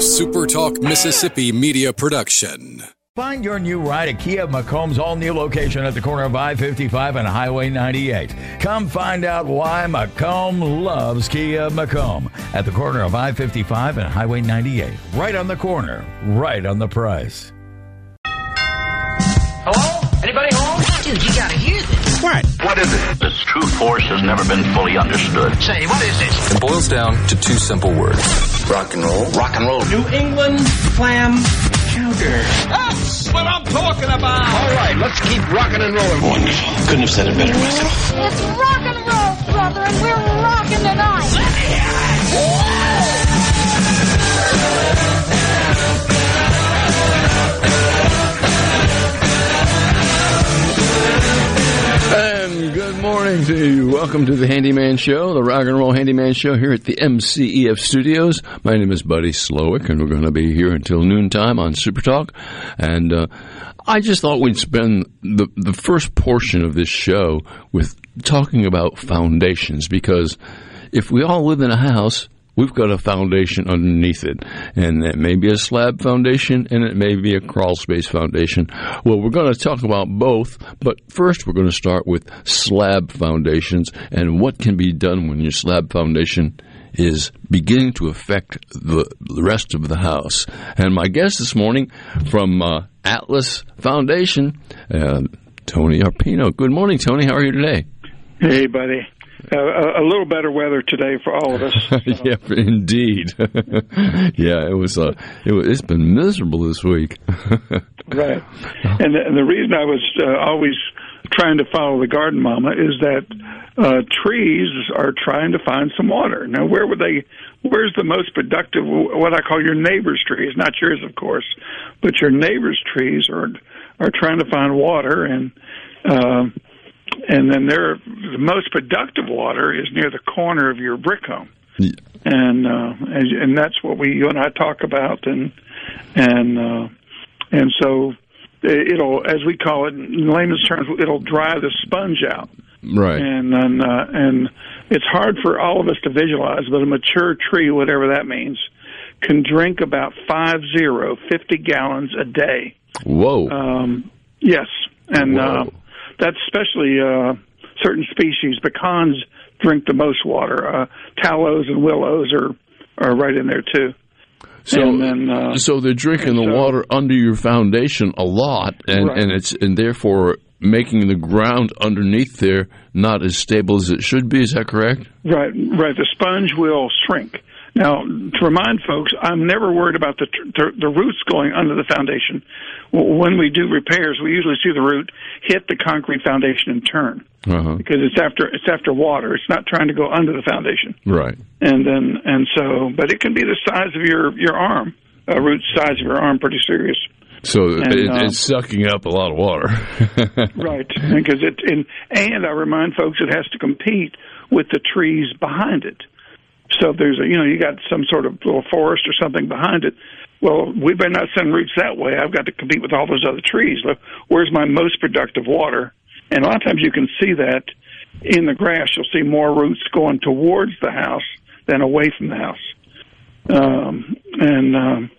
a SuperTalk Mississippi media production. Find your new ride at Kia McComb's all new location at the corner of I 55 and Highway 98. Come find out why McComb loves Kia McComb at the corner of I 55 and Highway 98. Right on the corner, right on the price. Hello? Anybody home? Dude, you gotta hear this. What? What is it? This true force has never been fully understood. Say, what is this? It boils down to two simple words. Rock and roll. Rock and roll. New England clam chowder. That's what I'm talking about. All right, let's keep rocking and rolling. Wonderful. Couldn't have said it better myself. It's rock and roll, brother, and we're rocking tonight. And good morning to you. Welcome to the Handyman Show, the Rock and Roll Handyman Show here at the MCEF Studios. My name is Buddy Slowick, and we're going to be here until noontime on Super Talk. And uh, I just thought we'd spend the the first portion of this show with talking about foundations because if we all live in a house, we've got a foundation underneath it. And it may be a slab foundation and it may be a crawl space foundation. Well, we're going to talk about both, but first we're going to start with slab foundations and what can be done when your slab foundation is beginning to affect the, rest of the house. And my guest this morning from uh, Atlas Foundation, uh, Tony Arpino. Good morning, Tony. How are you today? Hey, buddy. A, a little better weather today for all of us. yeah, indeed. yeah, it was. Uh, it was. It's been miserable this week. right. And the, and the reason I was uh, always trying to follow the garden mama is that uh, trees are trying to find some water. Now, where would they? Where's the most productive? What I call your neighbor's trees, not yours, of course, but your neighbor's trees are are trying to find water and. Uh, and then there, the most productive water is near the corner of your brick home, Yeah. and uh, and, and that's what we you and I talk about, and and uh, and so it'll, as we call it in layman's terms, it'll dry the sponge out, right. and and uh, and it's hard for all of us to visualize, but a mature tree, whatever that means, can drink about five zero fifty gallons a day. Whoa. Um, yes, and uh, Whoa. That's especially uh, certain species. Pecans drink the most water. Uh, tallows and willows are are right in there too. so, and then, uh, so they're drinking the so- water under your foundation a lot, and, Right. and it's and therefore making the ground underneath there not as stable as it should be. Is that correct? Right, right. The sponge will shrink. Now, to remind folks, I'm never worried about the the, the roots going under the foundation. When we do repairs, we usually see the root hit the concrete foundation and turn Uh-huh. because it's after it's after water. It's not trying to go under the foundation. Right. and then and so but it can be the size of your your arm a root size of your arm pretty serious So it, uh, it's sucking up a lot of water. right because it and and i remind folks it has to compete with the trees behind it so there's a you know you got some sort of little forest or something behind it well we better not send roots that way. I've got to compete with all those other trees. Where's my most productive water? And a lot of times you can see that in the grass. You'll see more roots going towards the house than away from the house. Um, and um,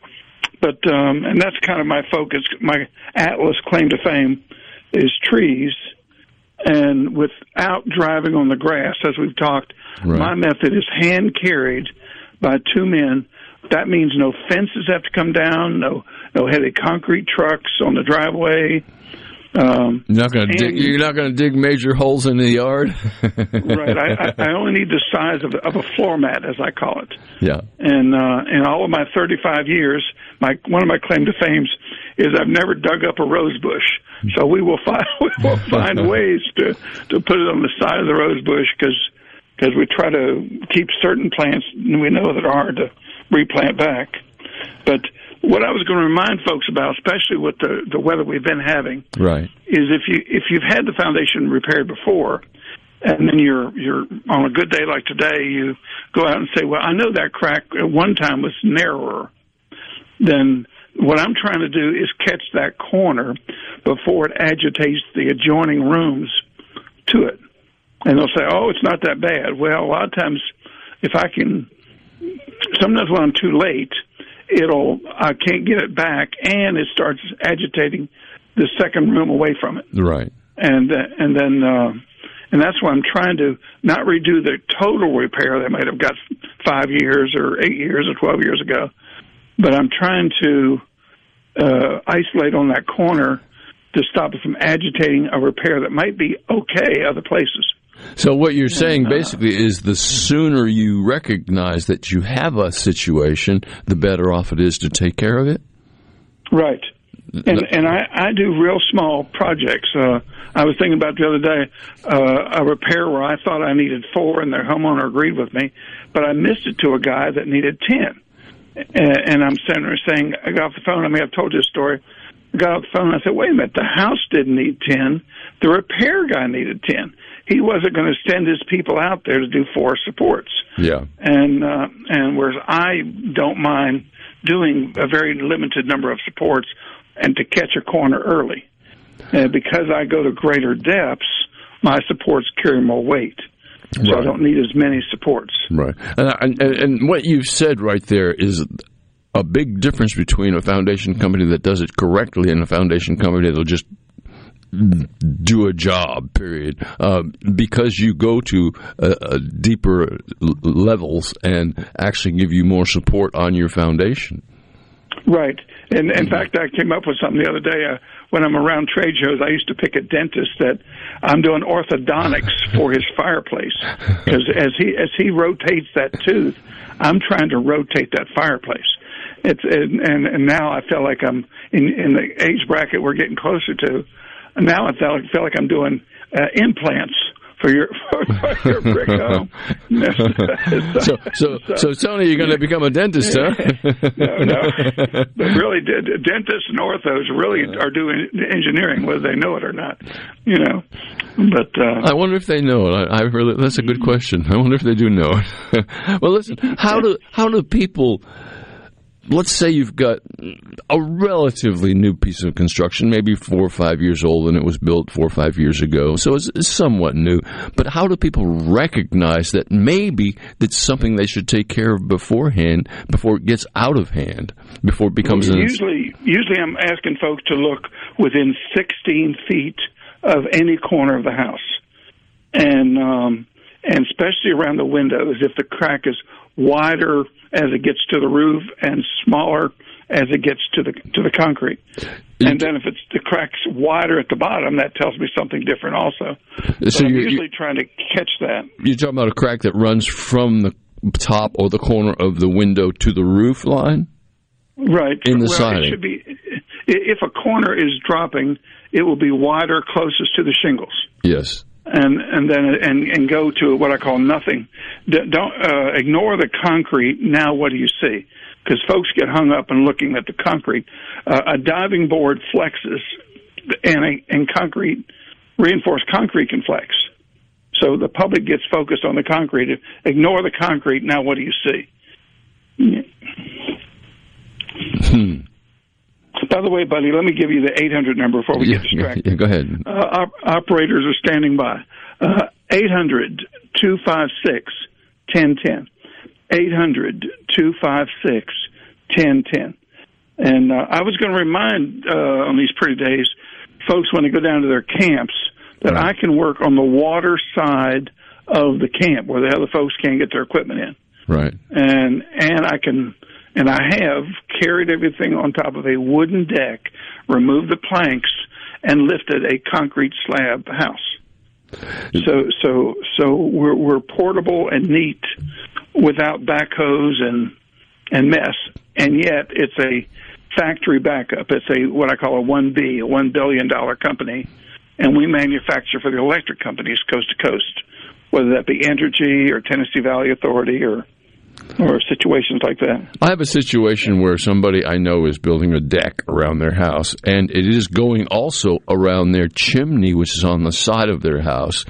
but um, and that's kind of my focus. My Atlas claim to fame is trees, and without driving on the grass, as we've talked, Right. my method is hand carried by two men. That means no fences have to come down, no no heavy concrete trucks on the driveway. Um, You're not going to dig. You're not going to dig major holes in the yard. right, I, I I only need the size of, of a floor mat, as I call it. Yeah. and uh, in all of my 35 years, my one of my claim to fames is I've never dug up a rose bush. So we will find we will find ways to to put it on the side of the rose bush because because we try to keep certain plants and we know that are hard to replant back. But what I was going to remind folks about, especially with the the weather we've been having, Right. is if you if you've had the foundation repaired before and then you're you're on a good day like today you go out and say well i know that crack at one time was narrower then what i'm trying to do is catch that corner before it agitates the adjoining rooms to it and they'll say oh it's not that bad well a lot of times if i can sometimes when i'm too late it'll I can't get it back, and it starts agitating the second room away from it. Right. And uh, and then uh, and that's why I'm trying to not redo the total repair that might have got five years or eight years or twelve years ago, but I'm trying to uh, isolate on that corner to stop it from agitating a repair that might be okay other places. So what you're saying basically is the sooner you recognize that you have a situation, the better off it is to take care of it. Right. And and I, I do real small projects. Uh, I was thinking about the other day uh, a repair where I thought I needed four, and their homeowner agreed with me, but I missed it to a guy that needed ten. And, and I'm sitting there saying, I got off the phone. I mean, I've told you this story. Got off the phone. And I said, wait a minute. The house didn't need ten. The repair guy needed ten. He wasn't going to send his people out there to do four supports. Yeah. And uh, and whereas I don't mind doing a very limited number of supports and to catch a corner early. And because I go to greater depths, my supports carry more weight. So I don't need as many supports. Right. And, and, and what you've said right there is a big difference between a foundation company that does it correctly and a foundation company that'll just do a job, period. Uh, because you go to uh, uh, deeper l- levels and actually give you more support on your foundation. Right. And in fact, I came up with something the other day. Uh, when I'm around trade shows, I used to pick a dentist that I'm doing orthodontics for his fireplace because as he as he rotates that tooth, I'm trying to rotate that fireplace. It's and and, and now I feel like I'm in in the age bracket we're getting closer to. Now I feel, feel like I'm doing uh, implants for your for your brick home. So, so, so, Tony, you're going to become a dentist, huh? no, no. But really, dentists and orthos really are doing engineering, whether they know it or not. You know, but uh, I wonder if they know it. I, I really, that's a good question. I wonder if they do know it. well, listen, how do how do people? Let's say you've got a relatively new piece of construction, maybe four or five years old, and it was built four or five years ago, so it's, it's somewhat new. But how do people recognize that maybe that's something they should take care of beforehand, before it gets out of hand, before it becomes an usually, usually I'm asking folks to look within 16 feet of any corner of the house, and um, and especially around the windows. If the crack is wider as it gets to the roof and smaller as it gets to the to the concrete. And then if it's the cracks wider at the bottom, that tells me something different also. So I'm you're- usually trying to catch that. You're talking about a crack that runs from the top or the corner of the window to the roof line? Right. In the well, siding. It should be if a corner is dropping, it will be wider closest to the shingles. Yes. And and then and and go to what I call nothing. Don't uh, ignore the concrete. Now, what do you see? Because folks get hung up in looking at the concrete. Uh, a diving board flexes, and a and concrete reinforced concrete can flex. So the public gets focused on the concrete. Ignore the concrete. Now, what do you see? Hmm. By the way, buddy, let me give you the 800 number before we Yeah, get distracted. yeah, go ahead. Uh, op- operators are standing by. Uh, 800 256 1010. 800 256 1010. And uh, I was going to remind uh, on these pretty days, folks, when they go down to their camps, that I can work on the water side of the camp where the other folks can't get their equipment in Right. and and I can and I have carried everything on top of a wooden deck, removed the planks, and lifted a concrete slab house. So so so we're we're portable and neat without backhoes and and mess, and yet it's a factory backup. It's a what I call a one B, a one billion dollar company, and we manufacture for the electric companies coast to coast, whether that be Entergy or Tennessee Valley Authority or or situations like that. I have a situation where somebody I know is building a deck around their house, and it is going also around their chimney, which is on the side of their house.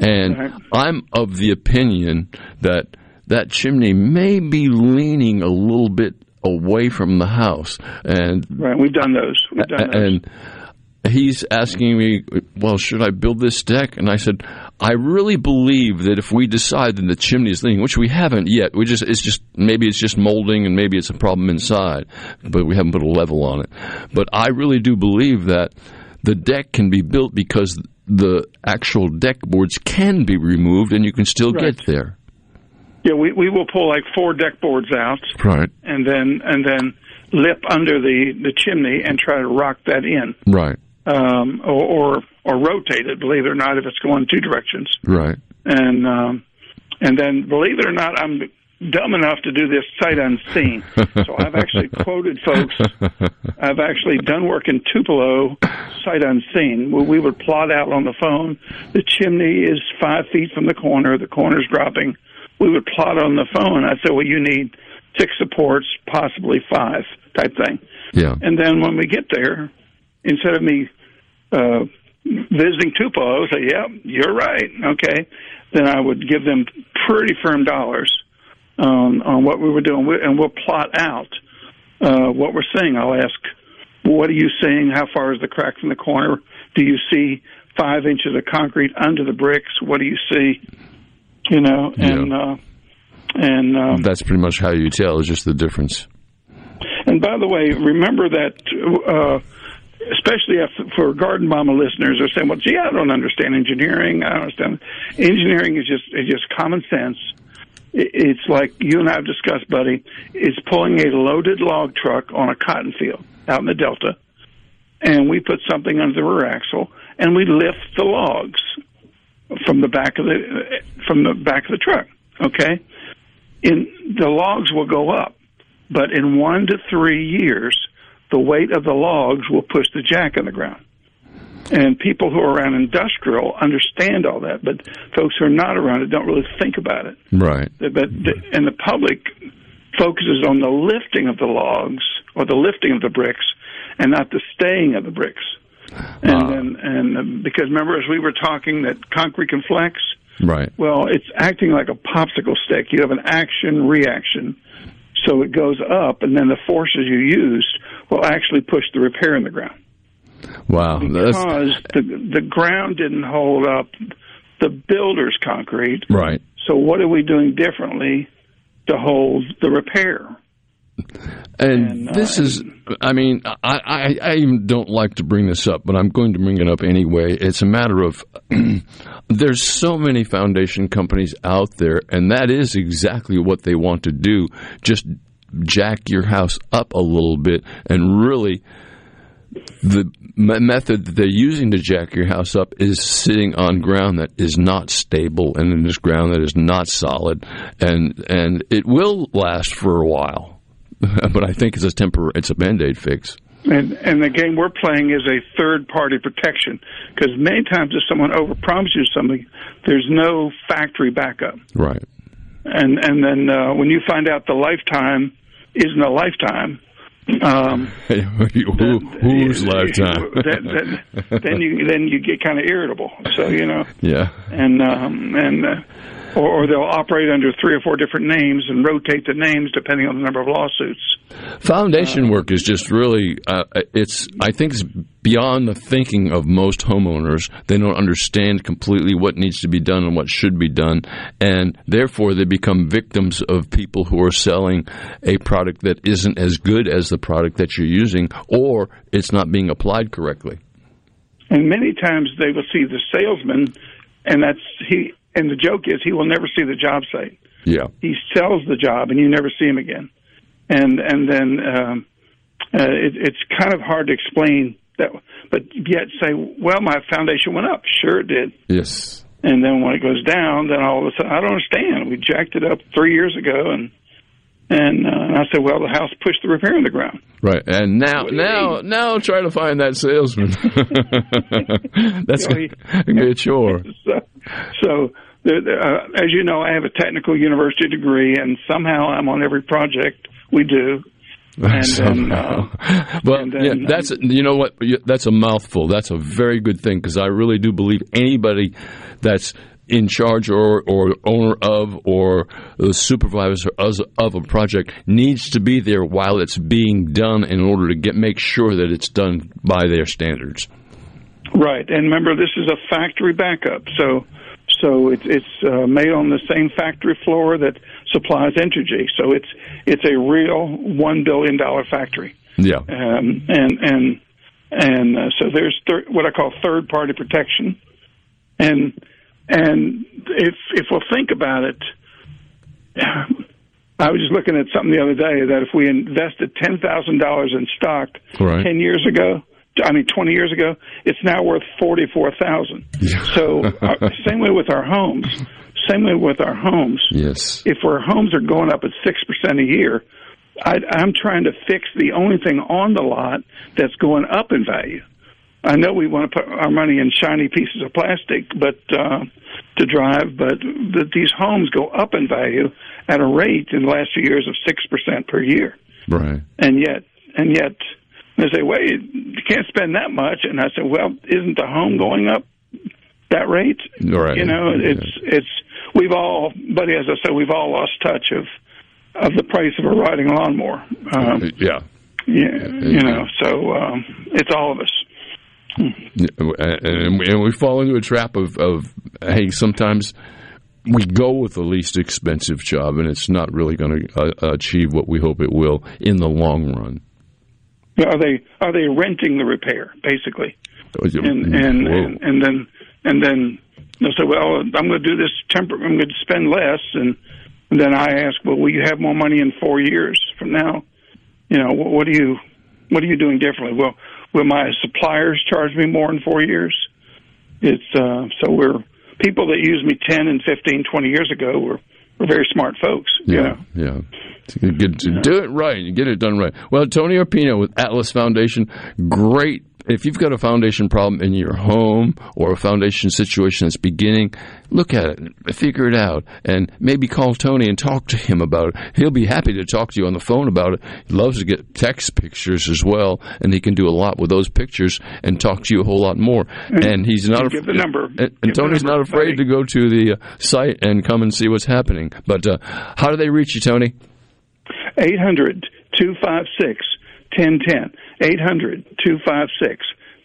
And Right. I'm of the opinion that that chimney may be leaning a little bit away from the house, and Right, we've done those. We've done those. and he's asking me, well, should I build this deck? And I said, I really believe that if we decide that the chimney is leaking, which we haven't yet, we just it's just maybe it's just molding and maybe it's a problem inside, but we haven't put a level on it. But I really do believe that the deck can be built because the actual deck boards can be removed and you can still Right. get there. Yeah, we we will pull like four deck boards out, Right. and then and then lip under the the chimney and try to rock that in, Right. Um, or, or or rotate it. Believe it or not, if it's going two directions, Right. and um, and then believe it or not, I'm dumb enough to do this sight unseen. so I've actually quoted folks. I've actually done work in Tupelo, sight unseen. Where we would plot out on the phone. The chimney is five feet from the corner. The corner's dropping. We would plot on the phone. I'd say, well, you need six supports, possibly five, type thing. Yeah. And then when we get there, instead of me uh, visiting Tupelo, I say, "Yeah, you're right." Okay, then I would give them pretty firm dollars on on what we were doing, We- and we'll plot out uh, what we're seeing. I'll ask, "What are you seeing? How far is the crack from the corner? Do you see five inches of concrete under the bricks? What do you see?" You know, and Yeah. uh, and um, That's pretty much how you tell is just the difference. And by the way, remember that, uh, especially if, for Garden Mama listeners, are saying, "Well, gee, I don't understand engineering. I don't understand." Engineering is just is just common sense. It's like you and I have discussed, buddy. It's pulling a loaded log truck on a cotton field out in the Delta, and we put something under the rear axle, and we lift the logs from the back of the from the back of the truck. Okay, in the logs will go up but in one to three years, the weight of the logs will push the jack in the ground. And people who are around industrial understand all that, but folks who are not around it don't really think about it. Right. But the, and the public focuses on the lifting of the logs or the lifting of the bricks, and not the staying of the bricks. And Ah. and, and uh, because remember, as we were talking, that concrete can flex. Right. Well, it's acting like a popsicle stick. You have an action reaction. So it goes up, and then the forces you used will actually push the repair in the ground. Wow. That's Because the, the ground didn't hold up the builder's concrete. right. So what are we doing differently to hold the repair? And, And, uh, this is, I mean, I, I, I even don't like to bring this up, but I'm going to bring it up anyway. It's a matter of there's so many foundation companies out there, and that is exactly what they want to do. Just jack your house up a little bit and really the method that they're using to jack your house up is sitting on ground that is not stable and in this ground that is not solid. And and it will last for a while but I think it's a temporary it's a band-aid fix. And and the game we're playing is a third party protection because many times if someone overpromises you something, there's no factory backup. right and and then uh, when you find out the lifetime isn't a lifetime, um, Who, whose lifetime? then, then, then you then you get kind of irritable. So you know, yeah. And um, and uh, or, or they'll operate under three or four different names and rotate the names depending on the number of lawsuits. Foundation work is just really, uh, it's, I think it's beyond the thinking of most homeowners. They don't understand completely what needs to be done and what should be done. And therefore, they become victims of people who are selling a product that isn't as good as the product that you're using, or it's not being applied correctly. And many times they will see the salesman, and that's he. And the joke is he will never see the job site. Yeah. he sells the job and you never see him again and and then um uh, it, it's kind of hard to explain that but yet say well my foundation went up sure it did Yes. and then when it goes down then all of a sudden i don't understand we jacked it up three years ago and and uh, i said well the house pushed the repair in the ground Right. And now, now, now try to find that salesman. That's going to be a chore. so, so there, there, uh, as you know, I have a technical university degree, and somehow I'm on every project we do. And then, uh, well, and then, yeah, that's you know what that's a mouthful. That's a very good thing because I really do believe anybody that's in charge or, or owner of or the supervisor of, a project needs to be there while it's being done in order to get make sure that it's done by their standards. Right, and remember, this is a factory backup. So, So it's it's uh, made on the same factory floor that supplies Entergy. So it's it's a real one billion dollar factory. Yeah. Um, and and and uh, so there's thir- what I call third party protection. And and if if we'll think about it, I was just looking at something the other day that if we invested ten thousand dollars in stock Right. ten years ago, I mean twenty years ago, it's now worth forty four thousand. So uh, same way with our homes. Same way with our homes. Yes. If our homes are going up at six percent a year, I, I'm trying to fix the only thing on the lot that's going up in value. I know we want to put our money in shiny pieces of plastic, but uh, to drive, but that these homes go up in value at a rate in the last few years of six percent per year, Right. and yet, and yet, they say, "Wait, you can't spend that much." And I said, "Well, isn't the home going up that rate?" Right. You know, it's it's we've all, buddy, as I said, we've all lost touch of of the price of a riding lawnmower. Um, Yeah. yeah, you know, so um, it's all of us. And, and we fall into a trap of, of hey, sometimes we go with the least expensive job, and it's not really going to uh, achieve what we hope it will in the long run. Are they are they renting the repair basically? And and and, and then and then they'll say, well, I'm going to do this tempor- I'm going to spend less, and, then I ask, well, will you have more money in four years from now? You know, what, what are you what are you doing differently? Will will my suppliers charge me more in four years? It's uh, so we're people that used me 10 and 15, 20 years ago were were very smart folks. You know? Yeah, yeah. To Get to do it right. You get it done right. Well, Tony Arpino with Atlas Foundation, great. If you've got a foundation problem in your home or a foundation situation that's beginning, look at it, figure it out, and maybe call Tony and talk to him about it. He'll be happy to talk to you on the phone about it. He loves to get text pictures as well, and he can do a lot with those pictures and talk to you a whole lot more. And he's not And give the number. And, and Tony's number, not afraid buddy. to go to the uh, site and come and see what's happening. But uh, how do they reach you, Tony? 800 256 1010. 800 256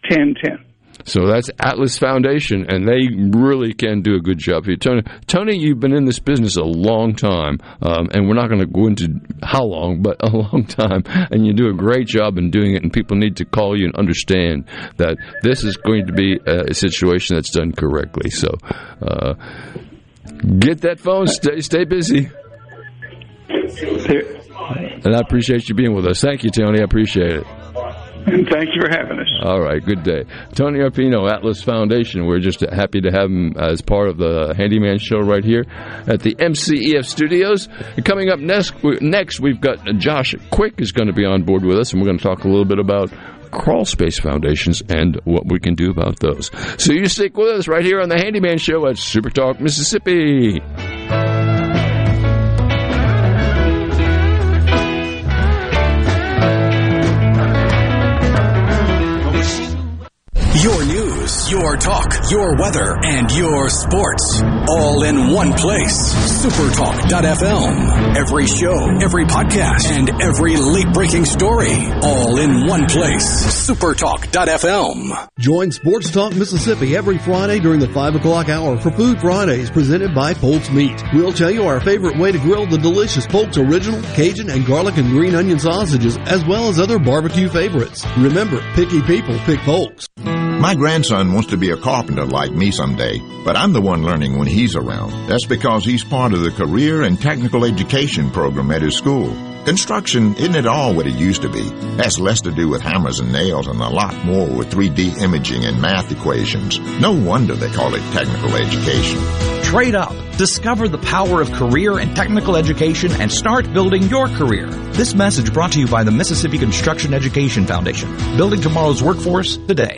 1010. So that's Atlas Foundation, and they really can do a good job for you. Tony, Tony, you've been in this business a long time, um, and we're not going to go into how long, but a long time, and you do a great job in doing it, and people need to call you and understand that this is going to be a situation that's done correctly. So uh, get that phone, stay, stay busy, and I appreciate you being with us. Thank you, Tony. I appreciate it. And thank you for having us. All right, good day. Tony Arpino, Atlas Foundation. We're just happy to have him as part of the Handyman Show right here at the MCEF Studios. And coming up next, next we've got Josh Quick is going to be on board with us, and we're going to talk a little bit about crawl space foundations and what we can do about those. So you stick with us right here on the Handyman Show at Super Talk Mississippi. Your talk, your weather, and your sports. All in one place. Supertalk.fm. Every show, every podcast, and every late breaking story. All in one place. Supertalk.fm. Join Sports Talk Mississippi every Friday during the 5 o'clock hour for Food Fridays presented by Polk's Meat. We'll tell you our favorite way to grill the delicious Polk's Original, Cajun, and garlic and green onion sausages, as well as other barbecue favorites. Remember, picky people pick Polk's. My grandson wants to be a carpenter like me someday, but I'm the one learning when he's around. That's because he's part of the career and technical education program at his school. Construction isn't at all what it used to be. Has less to do with hammers and nails and a lot more with 3D imaging and math equations. No wonder they call it technical education. Trade up. Discover the power of career and technical education and start building your career. This message brought to you by the Mississippi Construction Education Foundation. Building tomorrow's workforce today.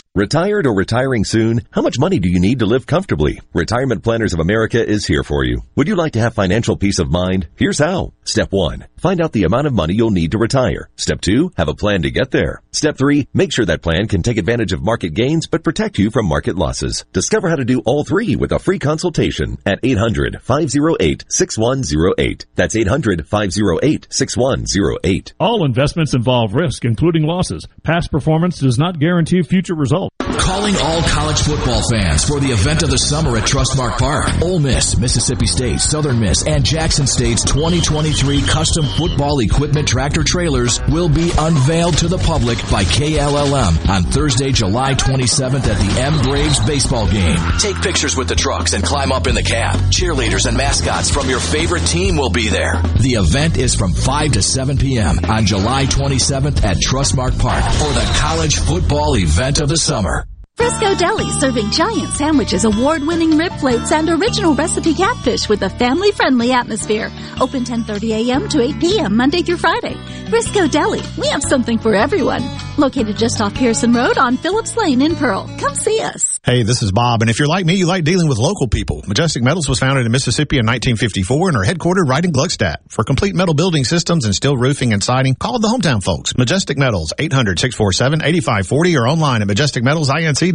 Retired or retiring soon? How much money do you need to live comfortably? Retirement Planners of America is here for you. Would you like to have financial peace of mind? Here's how. Step 1. Find out the amount of money you'll need to retire. Step 2. Have a plan to get there. Step 3. Make sure that plan can take advantage of market gains but protect you from market losses. Discover how to do all three with a free consultation at 800-508-6108. That's 800-508-6108. All investments involve risk, including losses. Past performance does not guarantee future results film. Calling all college football fans for the event of the summer at Trustmark Park. Ole Miss, Mississippi State, Southern Miss, and Jackson State's 2023 custom football equipment tractor trailers will be unveiled to the public by KLLM on Thursday, July 27th at the M Braves baseball game. Take pictures with the trucks and climb up in the cab. Cheerleaders and mascots from your favorite team will be there. The event is from 5 to 7 p.m. on July 27th at Trustmark Park for the college football event of the summer. Frisco Deli serving giant sandwiches, award-winning rib plates, and original recipe catfish with a family-friendly atmosphere. Open 10:30 a.m. to 8 p.m. Monday through Friday. Frisco Deli, we have something for everyone. Located just off Pearson Road on Phillips Lane in Pearl. Come see us. Hey, this is Bob, and if you're like me, you like dealing with local people. Majestic Metals was founded in Mississippi in 1954 and are headquartered right in Gluckstadt. For complete metal building systems and steel roofing and siding, call the hometown folks. Majestic Metals, 800-647-8540 or online at majesticmetalsinc.com.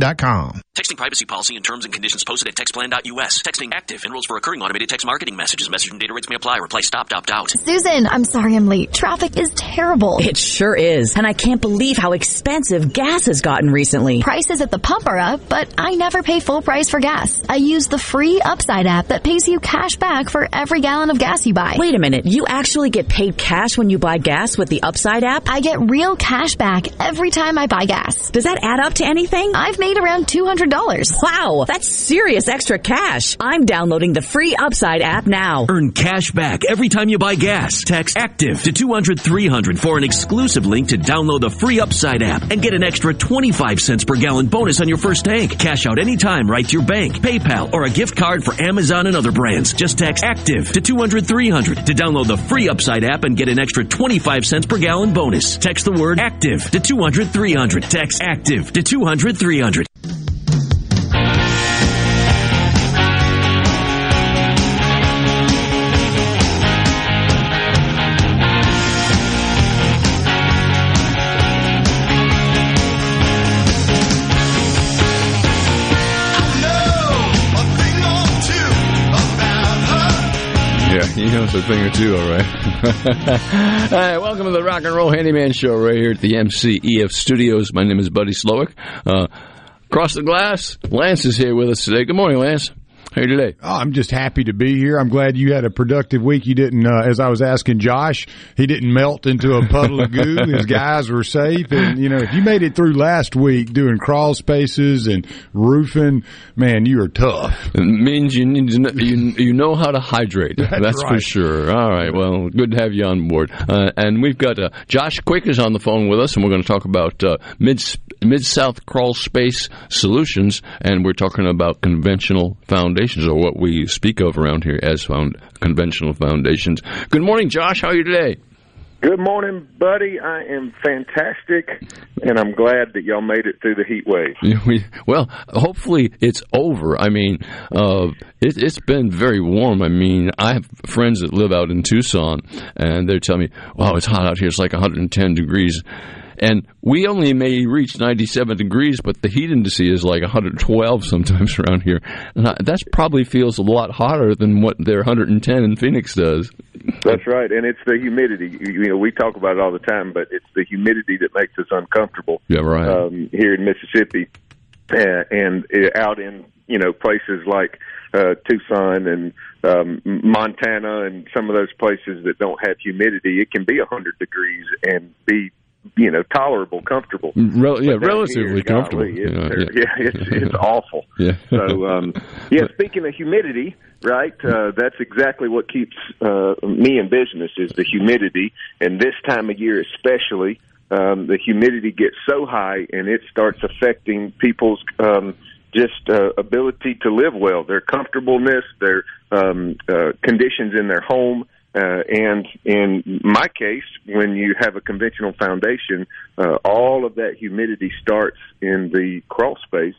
Texting privacy policy and terms and conditions posted at textplan.us. Texting active. Enrolls for recurring automated text marketing messages. Message and data rates may apply. Reply stop, opt out. Susan, I'm sorry I'm late. Traffic is terrible. It sure is. And I can't believe how expensive gas has gotten recently. Prices at the pump are up, but I never pay full price for gas. I use the free Upside app that pays you cash back for every gallon of gas you buy. Wait a minute. You actually get paid cash when you buy gas with the Upside app? I get real cash back every time I buy gas. Does that add up to anything? I've made around $200. Wow, that's serious extra cash. I'm downloading the free Upside app now. Earn cash back every time you buy gas. Text ACTIVE to 200 300 for an exclusive link to download the free Upside app and get an extra 25 cents per gallon bonus on your first tank. Cash out anytime right to your bank, PayPal, or a gift card for Amazon and other brands. Just text ACTIVE to 200 300 to download the free Upside app and get an extra 25 cents per gallon bonus. Text the word ACTIVE to 200 300. Text ACTIVE to 200 300. Yeah, he knows a thing or two, all right. all right, welcome to the Rock and Roll Handyman Show right here at the MCEF Studios. My name is Buddy Slowick. Uh, across the glass, Lance is here with us today. Good morning, Lance. How are you today? Oh, I'm just happy to be here. I'm glad you had a productive week. You didn't, uh, as I was asking Josh, he didn't melt into a puddle of goo. His guys were safe. And, you know, if you made it through last week doing crawl spaces and roofing, man, you are tough. It means you need to know, you, you know how to hydrate. That's That's, for sure. All right. Well, good to have you on board. Uh, and we've got uh, Josh Quick is on the phone with us, and we're going to talk about uh, mid mid South crawl space solutions, and we're talking about conventional foundations, or what we speak of around here as found conventional foundations. Good morning, Josh. How are you today? Good morning, buddy. I am fantastic, and I'm glad that y'all made it through the heat wave. Well, hopefully it's over. I mean, uh, it, it's been very warm. I mean, I have friends that live out in Tucson, and they're telling me, "Wow, it's hot out here. It's like 110 degrees." And we only may reach 97 degrees, but the heat index is like 112 sometimes around here. And that probably feels a lot hotter than what their 110 in Phoenix does. That's right, and it's the humidity. You, know, we talk about it all the time, but it's the humidity that makes us uncomfortable. Yeah, right. Um, here in Mississippi, uh, and uh, out in you know places like uh, Tucson and um, Montana and some of those places that don't have humidity, it can be a hundred degrees and be you know tolerable, comfortable. Rel- yeah, relatively here, comfortable. golly, it's, Yeah, yeah, yeah. it's it's awful. Yeah. So um, yeah, speaking of humidity, right? Uh, that's exactly what keeps uh, me in business is the humidity, and this time of year especially. Um, the humidity gets so high, and it starts affecting people's um, just uh, ability to live well, their comfortableness, their um, uh, conditions in their home. Uh, and in my case, when you have a conventional foundation, uh, all of that humidity starts in the crawl space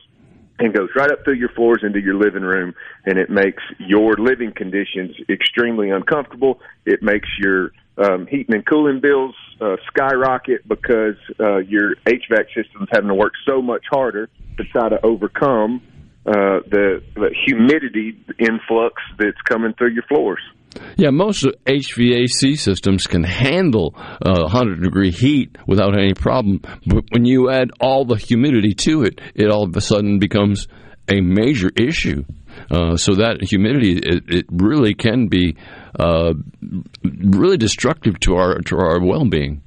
and goes right up through your floors into your living room, and it makes your living conditions extremely uncomfortable. It makes your um, heating and cooling bills uh, skyrocket because uh, your HVAC system's having to work so much harder to try to overcome uh, the, the humidity influx that's coming through your floors. Yeah, most HVAC systems can handle uh, 100 degree heat without any problem. But when you add all the humidity to it, it all of a sudden becomes a major issue. Uh, so that humidity, it, it really can be uh, really destructive to our to our well being.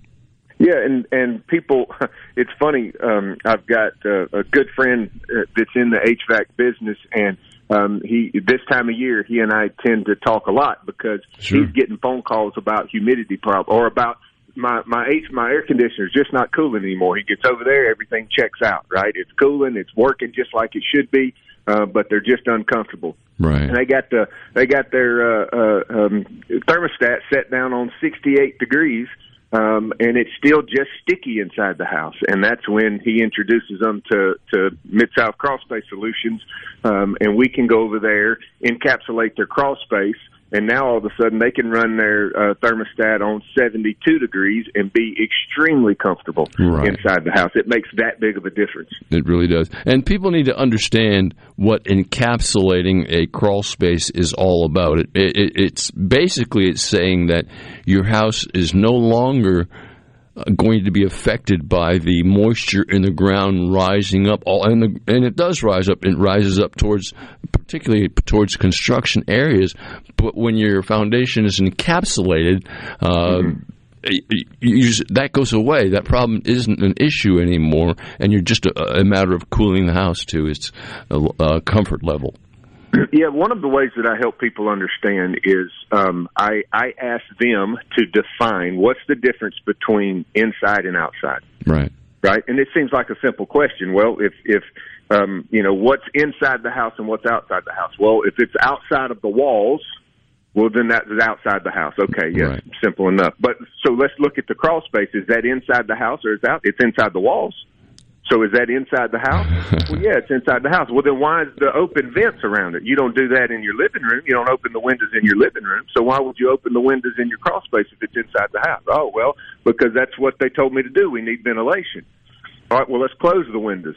Yeah, and and people, it's funny. Um, I've got uh, a good friend uh, that's in the HVAC business, and um, he this time of year he and I tend to talk a lot because Sure. he's getting phone calls about humidity problem or about my my H my air conditioner's just not cooling anymore. He gets over there, everything checks out. Right, it's cooling, it's working just like it should be, uh, but they're just uncomfortable. Right. And they got the they got their uh, uh, um, thermostat set down on 68 degrees, um, and it's still just sticky inside the house. And that's when he introduces them to to Mid South Crawl Space Solutions, um, and we can go over there, encapsulate their crawl space. And now all of a sudden they can run their uh, thermostat on 72 degrees and be extremely comfortable Right. inside the house. It makes that big of a difference. It really does. And people need to understand what encapsulating a crawl space is all about. It, it, it- it's basically it's saying that your house is no longer going to be affected by the moisture in the ground rising up. All and the, and it does rise up. It rises up towards particularly towards construction areas. But when your foundation is encapsulated uh, y- y- you just, that goes away. That problem isn't an issue anymore, and you're just a, a matter of cooling the house to its uh, comfort level. Yeah, one of the ways that I help people understand is um, I, I ask them to define what's the difference between inside and outside, Right. right? And it seems like a simple question. Well, if if um, you know what's inside the house and what's outside the house, well, if it's outside of the walls, well, then that is outside the house. Okay, yes, Right. simple enough. But so let's look at the crawl space. Is that inside the house or is out? It's inside the walls. So is that inside the house? well, yeah, it's inside the house. Well, then why is the open vents around it? You don't do that in your living room. You don't open the windows in your living room. So why would you open the windows in your crawl space if it's inside the house? Oh, well, because that's what they told me to do. We need ventilation. All right, well, let's close the windows.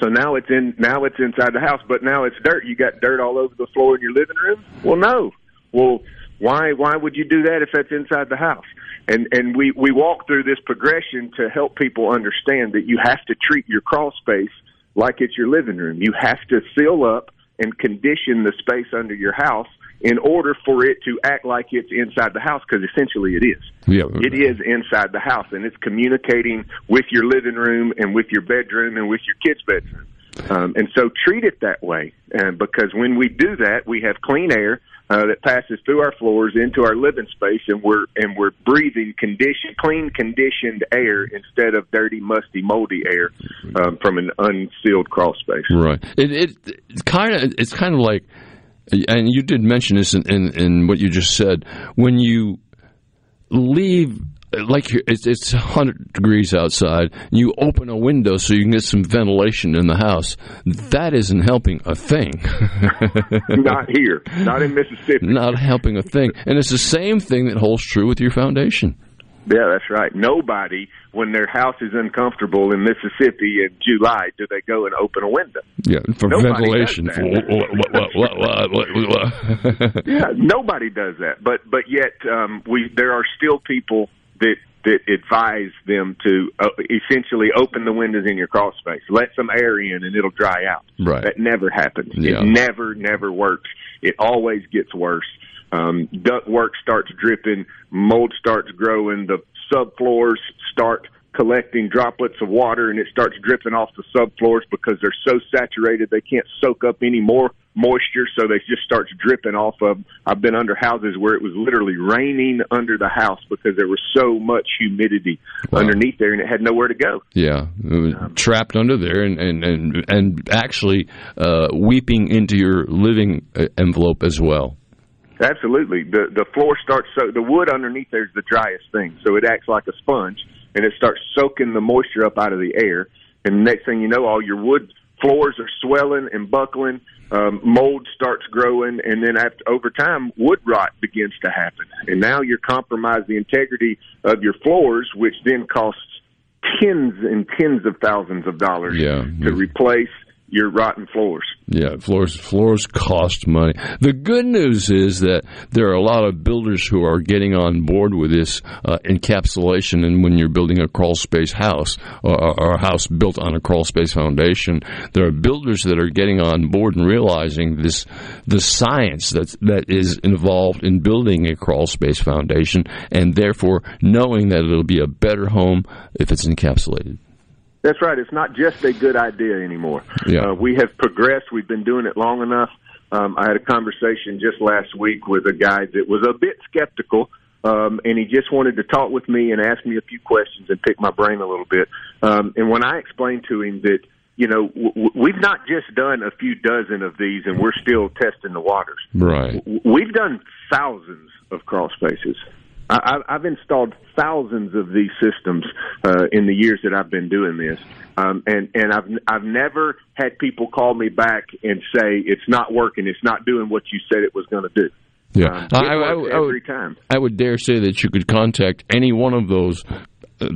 So now it's in now it's inside the house, but now it's dirt. You got dirt all over the floor in your living room. Well, no. Well, why why would you do that if that's inside the house? And and we we walk through this progression to help people understand that you have to treat your crawl space like it's your living room. You have to seal up and condition the space under your house in order for it to act like it's inside the house because essentially it is. Yeah. It is inside the house and it's communicating with your living room and with your bedroom and with your kids' bedroom. Um, and so treat it that way uh, because when we do that, we have clean air uh, that passes through our floors into our living space, and we're and we're breathing clean, conditioned air instead of dirty, musty, moldy air um, from an unsealed crawl space. Right. It it it's kind of it's kind of like, and you did mention this in, in, in what you just said. When you leave, like it's it's 100 degrees outside, and you open a window so you can get some ventilation in the house. That isn't helping a thing. Not here, not in Mississippi. Not helping a thing. And it's the same thing that holds true with your foundation. Yeah, that's right. Nobody, when their house is uncomfortable in Mississippi in July, do they go and open a window. Yeah, for Nobody ventilation. yeah, nobody does that. But but yet um, we there are still people that that advise them to uh, essentially open the windows in your crawl space, let some air in, and it'll dry out. Right. That never happens. Yeah. It never never works. It always gets worse. Um, duct work starts dripping, mold starts growing, the subfloors start collecting droplets of water and it starts dripping off the subfloors because they're so saturated they can't soak up any more moisture so they just starts dripping off of I've been under houses where it was literally raining under the house because there was so much humidity underneath there and it had nowhere to go. Yeah, it was trapped under there and and and, and actually uh, weeping into your living uh, envelope as well. Absolutely. The the floor starts so the wood underneath there is the driest thing, so it acts like a sponge, and it starts soaking the moisture up out of the air. And next thing you know, all your wood floors are swelling and buckling. Um, mold starts growing, and then after over time, wood rot begins to happen. And now you're compromising the integrity of your floors, which then costs tens and tens of thousands of dollars Yeah. to replace your rotten floors. Yeah, floors floors cost money. The good news is that there are a lot of builders who are getting on board with this uh, encapsulation. And when you're building a crawl space house or, or a house built on a crawl space foundation, there are builders that are getting on board and realizing this the science that that is involved in building a crawl space foundation, and therefore knowing that it'll be a better home if it's encapsulated. That's right. It's not just a good idea anymore. Yeah. Uh, we have progressed. We've been doing it long enough. Um, I had a conversation just last week with a guy that was a bit skeptical, um, and he just wanted to talk with me and ask me a few questions and pick my brain a little bit. Um, and when I explained to him that, you know, w- we've not just done a few dozen of these and we're still testing the waters. Right. W- We've done thousands of crawl spaces. I, I've installed thousands of these systems uh, in the years that I've been doing this, um, and and I've I've never had people call me back and say it's not working, it's not doing what you said it was going to do. Yeah, Um, I, I- I- would- every time. I would dare say that you could contact any one of those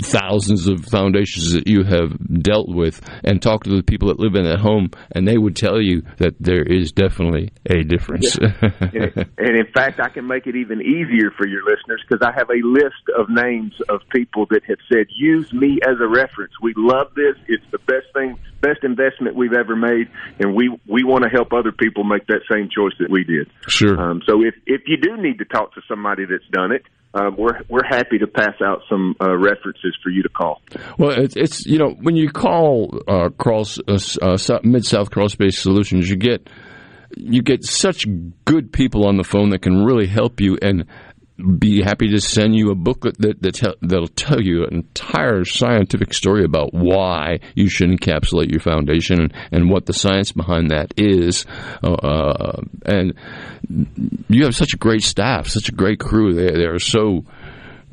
thousands of foundations that you have dealt with and talk to the people that live in that home, and they would tell you that there is definitely a difference. and, and in fact, I can make it even easier for your listeners because I have a list of names of people that have said, "Use me as a reference. We love this. It's the best thing, best investment we've ever made, and we we want to help other people make that same choice that we did." Sure. Um, so if if you do need to talk to somebody that's done it, um, we're we're happy to pass out some uh, references for you to call. Well, it's, it's you know when you call uh, crawl uh, uh, mid south crawl space solutions, you get you get such good people on the phone that can really help you and be happy to send you a booklet that that tell, that'll tell you an entire scientific story about why you should encapsulate your foundation and, and what the science behind that is. Uh, uh, and you have such a great staff, such a great crew. They they are so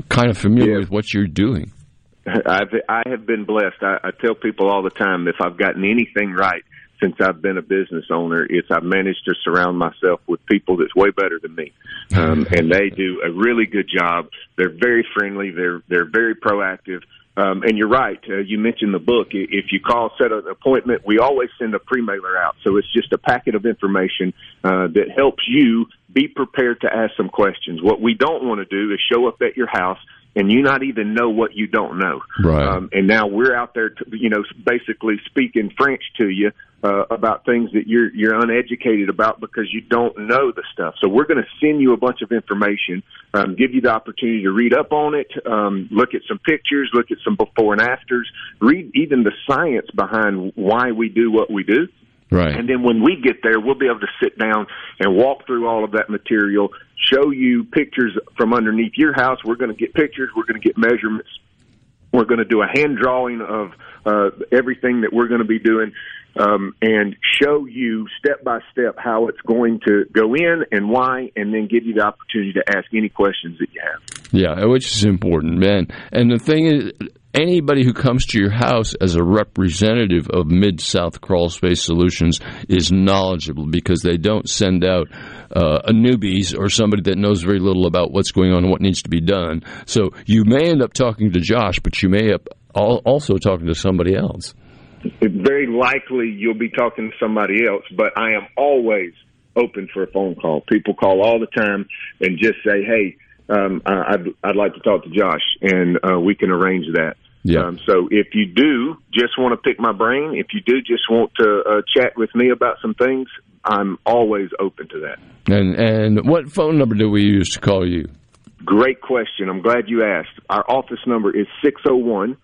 kind of familiar with what you're doing. I've I have been blessed. I, I tell people all the time if I've gotten anything right since I've been a business owner, it's I've managed to surround myself with people that's way better than me, um, and they do a really good job. They're very friendly. They're they're very proactive. Um, and you're right. Uh, you mentioned the book. If you call, set an appointment, we always send a pre-mailer out. So it's just a packet of information uh, that helps you be prepared to ask some questions. What we don't want to do is show up at your house and you not even know what you don't know. Right. Um, and now we're out there, to, you know, basically speaking French to you uh, about things that you're you're uneducated about because you don't know the stuff. So we're going to send you a bunch of information, um, give you the opportunity to read up on it, um, look at some pictures, look at some before and afters, read even the science behind why we do what we do. Right. And then when we get there, we'll be able to sit down and walk through all of that material, show you pictures from underneath your house. We're going to get pictures. We're going to get measurements. We're going to do a hand drawing of uh, everything that we're going to be doing um, and show you step by step how it's going to go in and why, and then give you the opportunity to ask any questions that you have. Yeah, which is important, man. And the thing is, anybody who comes to your house as a representative of Mid South Crawl Space Solutions is knowledgeable because they don't send out uh, a newbies or somebody that knows very little about what's going on and what needs to be done. So you may end up talking to Josh, but you may up also talking to somebody else. Very likely you'll be talking to somebody else, but I am always open for a phone call. People call all the time and just say, "Hey, um, I'd I'd like to talk to Josh," and uh, we can arrange that. Yeah. Um, so if you do just want to pick my brain, if you do just want to uh, chat with me about some things, I'm always open to that. And and what phone number do we use to call you? Great question. I'm glad you asked. Our office number is six zero one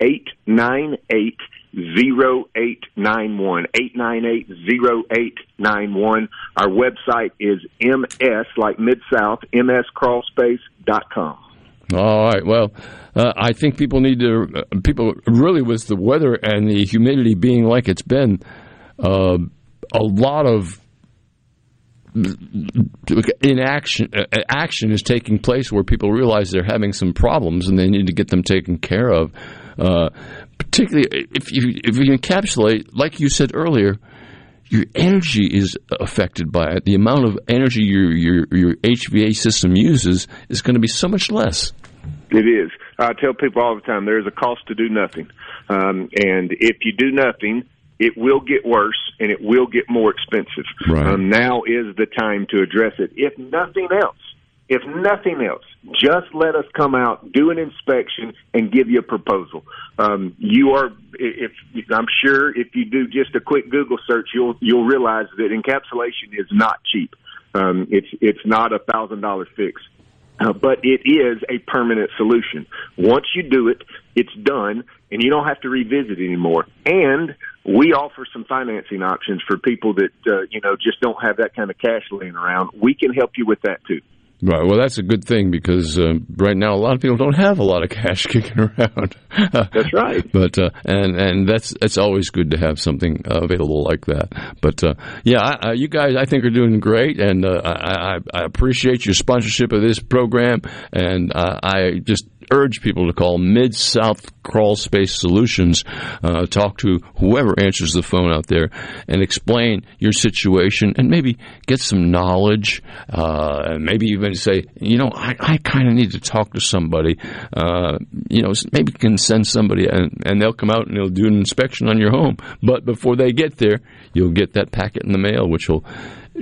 eight nine eight zero eight nine one eight nine eight zero eight nine one. Our website is ms like mid south mscrawlspace dot com. All right. Well, uh, I think people need to. Uh, people really, with the weather and the humidity being like it's been, uh, a lot of inaction uh, action is taking place where people realize they're having some problems and they need to get them taken care of. Uh, particularly if you if you encapsulate, like you said earlier, your energy is affected by it. The amount of energy your your your HVA system uses is going to be so much less. It is. I tell people all the time there is a cost to do nothing, um, and if you do nothing, it will get worse and it will get more expensive. Right. Um, now is the time to address it. If nothing else, if nothing else, just let us come out, do an inspection, and give you a proposal. Um, you are, if I'm sure, if you do just a quick Google search, you'll you'll realize that encapsulation is not cheap. Um, it's it's not a thousand dollar fix. Uh, but it is a permanent solution. Once you do it, it's done, and you don't have to revisit anymore. And we offer some financing options for people that uh, you know just don't have that kind of cash laying around. We can help you with that too. Right. Well, that's a good thing because uh, right now a lot of people don't have a lot of cash kicking around. that's right. But uh, and and that's it's always good to have something uh, available like that. But uh, yeah, I, you guys I think are doing great, and uh, I, I, I appreciate your sponsorship of this program, and uh, I just urge people to call Mid South Crawl Space Solutions. Uh, talk to whoever answers the phone out there and explain your situation and maybe get some knowledge. Uh, maybe even say, you know, I, I kind of need to talk to somebody. Uh, you know, maybe you can send somebody and, and they'll come out and they'll do an inspection on your home. But before they get there, you'll get that packet in the mail, which will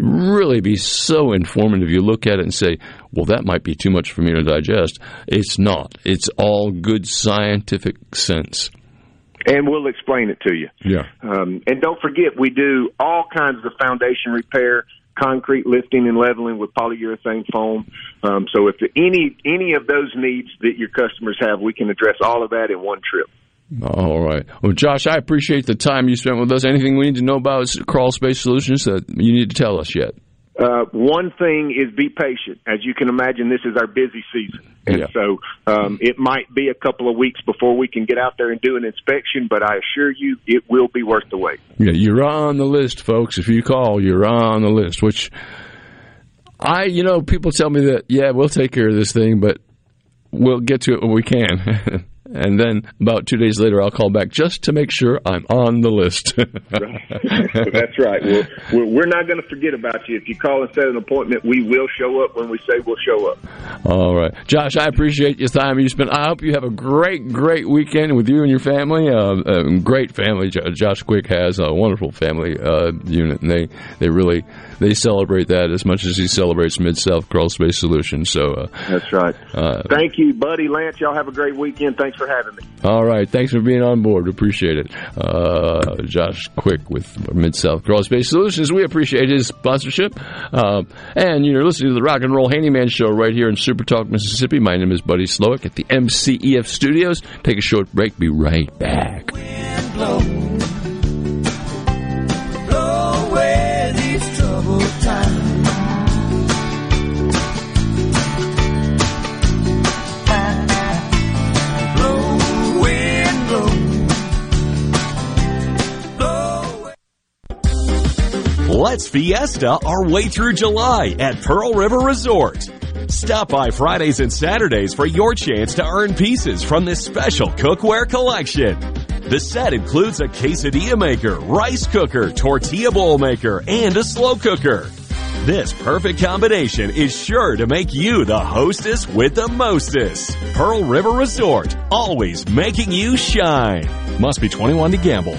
really be so informative. You look at it and say, well, that might be too much for me to digest. It's not. It's all good scientific sense. And we'll explain it to you. Yeah. Um, and don't forget, we do all kinds of foundation repair, concrete lifting and leveling with polyurethane foam. Um, so if any any of those needs that your customers have, we can address all of that in one trip. All right. Well, Josh, I appreciate the time you spent with us. Anything we need to know about Crawl Space Solutions that you need to tell us yet? Uh, one thing is be patient. As you can imagine, this is our busy season. And Yeah. so um, it might be a couple of weeks before we can get out there and do an inspection, but I assure you it will be worth the wait. Yeah, you're on the list, folks. If you call, you're on the list. Which I, you know, people tell me that yeah, we'll take care of this thing, but we'll get to it when we can. and then about two days later, I'll call back just to make sure I'm on the list. That's right. Well, we're, we're not going to forget about you. If you call and set an appointment, we will show up when we say we'll show up. All right, Josh, I appreciate your time you spent. I hope you have a great, great weekend with you and your family. Uh, uh, great family. Josh Quick has a wonderful family uh, unit, and they they really they celebrate that as much as he celebrates Mid South Crawl Space Solutions. So uh, That's right. uh, Thank you, buddy Lance. Y'all have a great weekend. Thanks for having me. All right. Thanks for being on board. Appreciate it. Uh, Josh Quick with Mid South Crawl Space Solutions. We appreciate his sponsorship. Uh, and you're listening to the Rock and Roll Handyman Show right here in Super Talk, Mississippi. My name is Buddy Slowick at the MCEF Studios. Take a short break. Be right back. Let's fiesta our way through July at Pearl River Resort. Stop by Fridays and Saturdays for your chance to earn pieces from this special cookware collection. The set includes a quesadilla maker, rice cooker, tortilla bowl maker, and a slow cooker. This perfect combination is sure to make you the hostess with the mostest. Pearl River Resort, always making you shine. Must be 21 to gamble.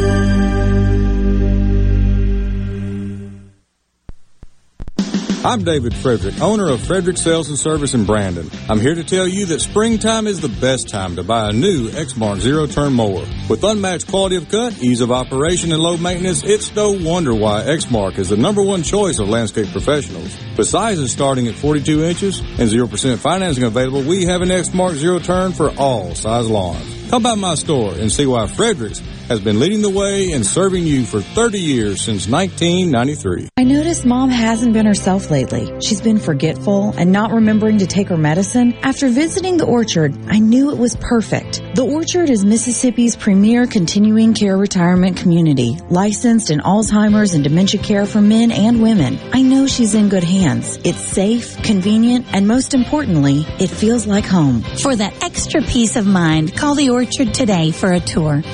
I'm David Frederick, owner of Frederick Sales and Service in Brandon. I'm here to tell you that springtime is the best time to buy a new Exmark zero turn mower. With unmatched quality of cut, ease of operation, and low maintenance, it's no wonder why Exmark is the number one choice of landscape professionals. With sizes starting at 42 inches and 0% financing available, we have an Exmark zero turn for all size lawns. Come by my store and see why Fredericks has been leading the way and serving you for 30 years since 1993. I noticed mom hasn't been herself lately. She's been forgetful and not remembering to take her medicine. After visiting the orchard, I knew it was perfect. The orchard is Mississippi's premier continuing care retirement community, licensed in Alzheimer's and dementia care for men and women. I know she's in good hands. It's safe, convenient, and most importantly, it feels like home. For that extra peace of mind, call the orchard today for a tour. Oh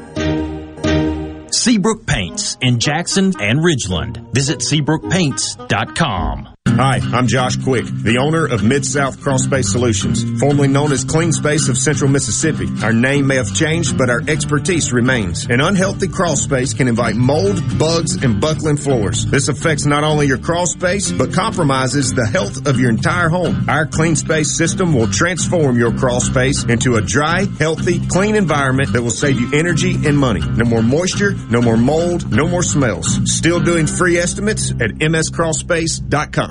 Seabrook Paints in Jackson and Ridgeland. Visit SeabrookPaints.com. Hi, I'm Josh Quick, the owner of Mid-South Crawl Space Solutions, formerly known as Clean Space of Central Mississippi. Our name may have changed, but our expertise remains. An unhealthy crawl space can invite mold, bugs, and buckling floors. This affects not only your crawl space, but compromises the health of your entire home. Our Clean Space system will transform your crawl space into a dry, healthy, clean environment that will save you energy and money. No more moisture, no more mold, no more smells. Still doing free estimates at mscrawlspace.com.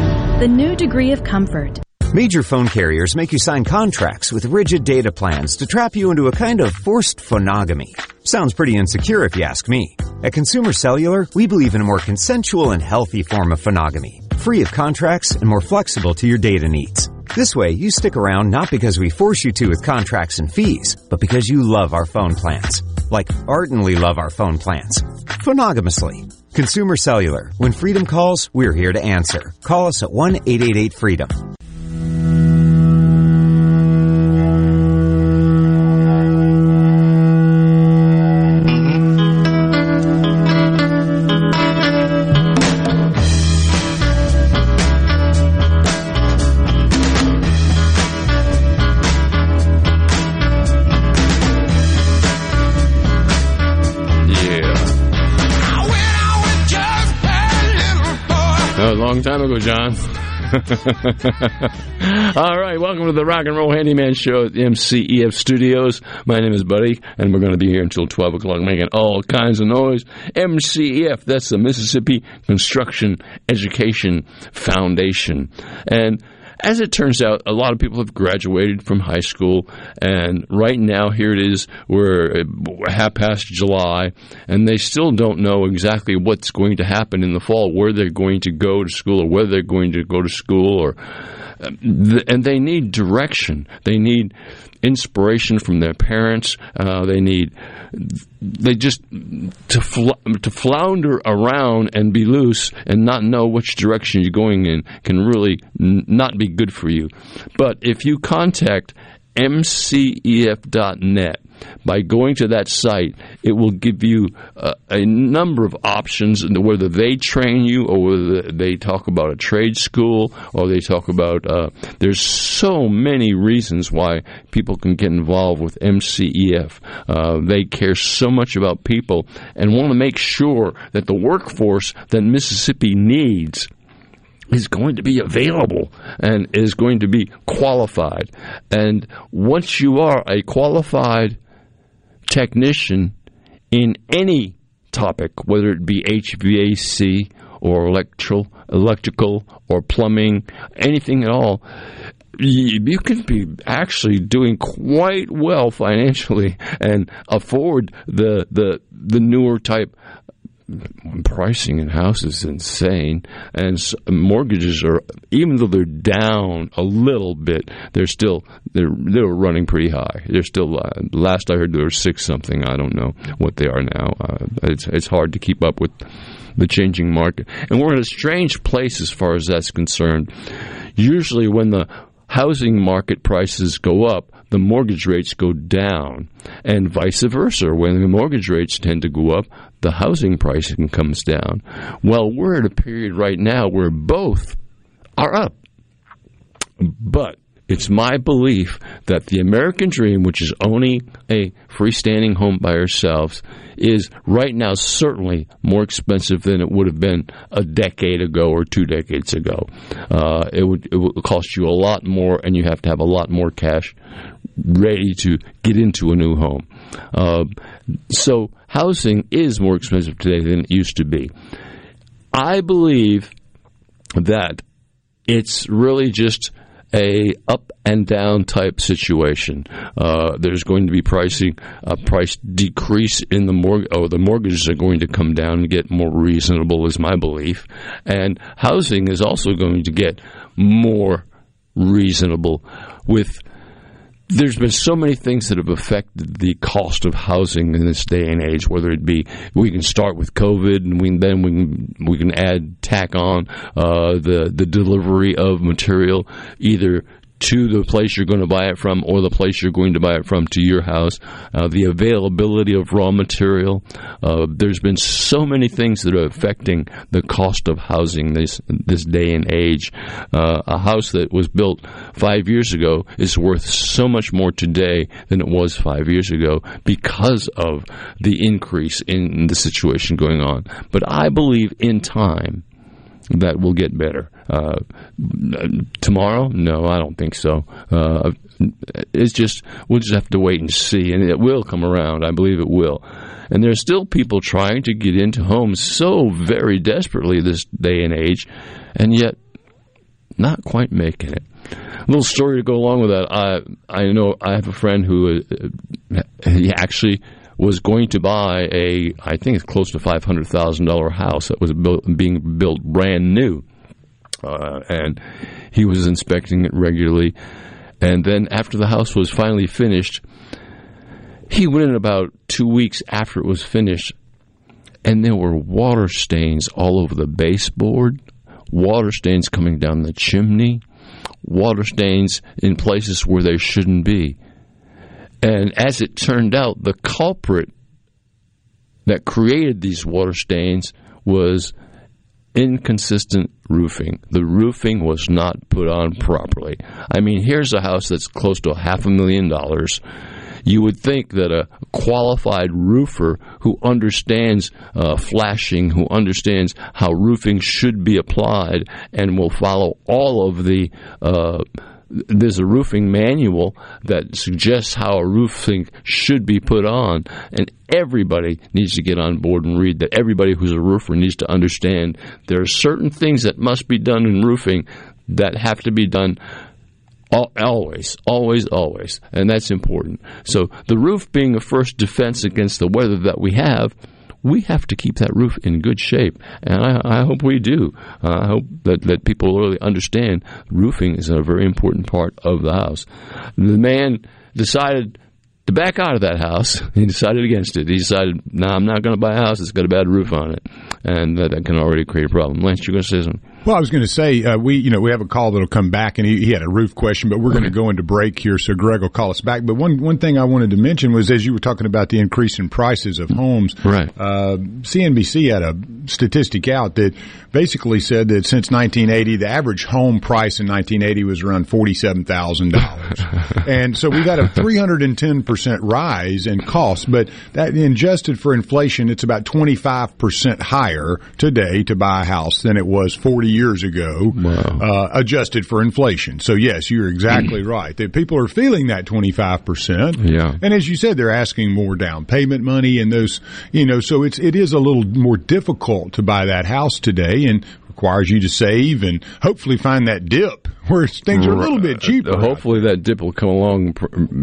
the new degree of comfort. Major phone carriers make you sign contracts with rigid data plans to trap you into a kind of forced phonogamy. Sounds pretty insecure if you ask me. At Consumer Cellular, we believe in a more consensual and healthy form of phonogamy, free of contracts and more flexible to your data needs. This way, you stick around not because we force you to with contracts and fees, but because you love our phone plans. Like ardently love our phone plans. Phonogamously. Consumer Cellular. When freedom calls, we're here to answer. Call us at 1-888-FREEDOM. Yeah. Long time ago, John. All right, welcome to the Rock and Roll Handyman Show at the MCEF Studios. My name is Buddy, and we're going to be here until 12 o'clock making all kinds of noise. MCEF, that's the Mississippi Construction Education Foundation. And as it turns out, a lot of people have graduated from high school, and right now, here it is, we're half past July, and they still don't know exactly what's going to happen in the fall, where they're going to go to school, or whether they're going to go to school, or uh, and they need direction. They need inspiration from their parents. Uh, they need they just to fl- to flounder around and be loose and not know which direction you're going in can really n- not be good for you. But if you contact mcef.net by going to that site, it will give you uh, a number of options, whether they train you or whether they talk about a trade school or they talk about. Uh, there's so many reasons why people can get involved with MCEF. Uh, they care so much about people and want to make sure that the workforce that Mississippi needs is going to be available and is going to be qualified. And once you are a qualified technician in any topic, whether it be HVAC or electrical, electrical or plumbing, anything at all, you, can be actually doing quite well financially and afford the the the newer type pricing in houses is insane, and mortgages are even though they're down a little bit, they're still they're they're running pretty high. They're still uh, last I heard they were six something. I don't know what they are now. Uh, it's it's hard to keep up with the changing market, and we're in a strange place as far as that's concerned. Usually, when the housing market prices go up, the mortgage rates go down, and vice versa. When the mortgage rates tend to go up, the housing pricing comes down. Well, we're at a period right now where both are up. But it's my belief that the American dream, which is owning a freestanding home by ourselves, is right now certainly more expensive than it would have been a decade ago or two decades ago. Uh, it would it would cost you a lot more, and you have to have a lot more cash ready to get into a new home. Uh, so housing is more expensive today than it used to be. I believe that it's really just a up and down type situation. Uh, there's going to be pricing a price decrease in the mortgage. Oh, the mortgages are going to come down and get more reasonable, is my belief. And housing is also going to get more reasonable with there's been so many things that have affected the cost of housing in this day and age. Whether it be we can start with COVID, and we, then we can we can add tack on uh, the the delivery of material either to the place you're going to buy it from or the place you're going to buy it from to your house, uh, the availability of raw material. Uh, there's been so many things that are affecting the cost of housing this this day and age. Uh, a house that was built five years ago is worth so much more today than it was five years ago because of the increase in the situation going on. But I believe in time that will get better. Uh, tomorrow? No, I don't think so. Uh, it's just we'll just have to wait and see, and it will come around. I believe it will. And there are still people trying to get into homes so very desperately this day and age, and yet not quite making it. A little story to go along with that. I I know I have a friend who uh, he actually was going to buy a, I think it's close to five hundred thousand dollar house that was built, being built brand new, uh, and he was inspecting it regularly. And then after the house was finally finished, he went in about two weeks after it was finished, and there were water stains all over the baseboard, water stains coming down the chimney, water stains in places where they shouldn't be. And as it turned out, the culprit that created these water stains was inconsistent roofing. The roofing was not put on properly. I mean, here's a house that's close to a half a million dollars. You would think that a qualified roofer who understands uh, flashing, who understands how roofing should be applied, and will follow all of the uh, there's a roofing manual that suggests how a roofing should be put on, and everybody needs to get on board and read that. Everybody who's a roofer needs to understand there are certain things that must be done in roofing that have to be done always, always, always, and that's important. So the roof being a first defense against the weather that we have we have to keep that roof in good shape, and I, I hope we do. Uh, I hope that, that people really understand roofing is a very important part of the house. The man decided to back out of that house. He decided against it. He decided, no, nah, I'm not going to buy a house that's got a bad roof on it, and that, that can already create a problem. Lance, you're going to say something? Well, I was going to say uh, we, you know, we have a call that'll come back, and he, he had a roof question, but we're going to go into break here, so Greg will call us back. But one one thing I wanted to mention was as you were talking about the increase in prices of homes, right? Uh, CNBC had a statistic out that basically said that since 1980, the average home price in 1980 was around forty-seven thousand dollars, and so we got a 310 percent rise in costs. But that adjusted for inflation, it's about 25 percent higher today to buy a house than it was 40 years ago, uh, adjusted for inflation. So yes, you're exactly right. That people are feeling that 25 percent. Yeah. And as you said, they're asking more down payment money and those, you know, so it's it is a little more difficult to buy that house today, and requires you to save and hopefully find that dip where things are a little bit cheaper. Uh, hopefully, that dip will come along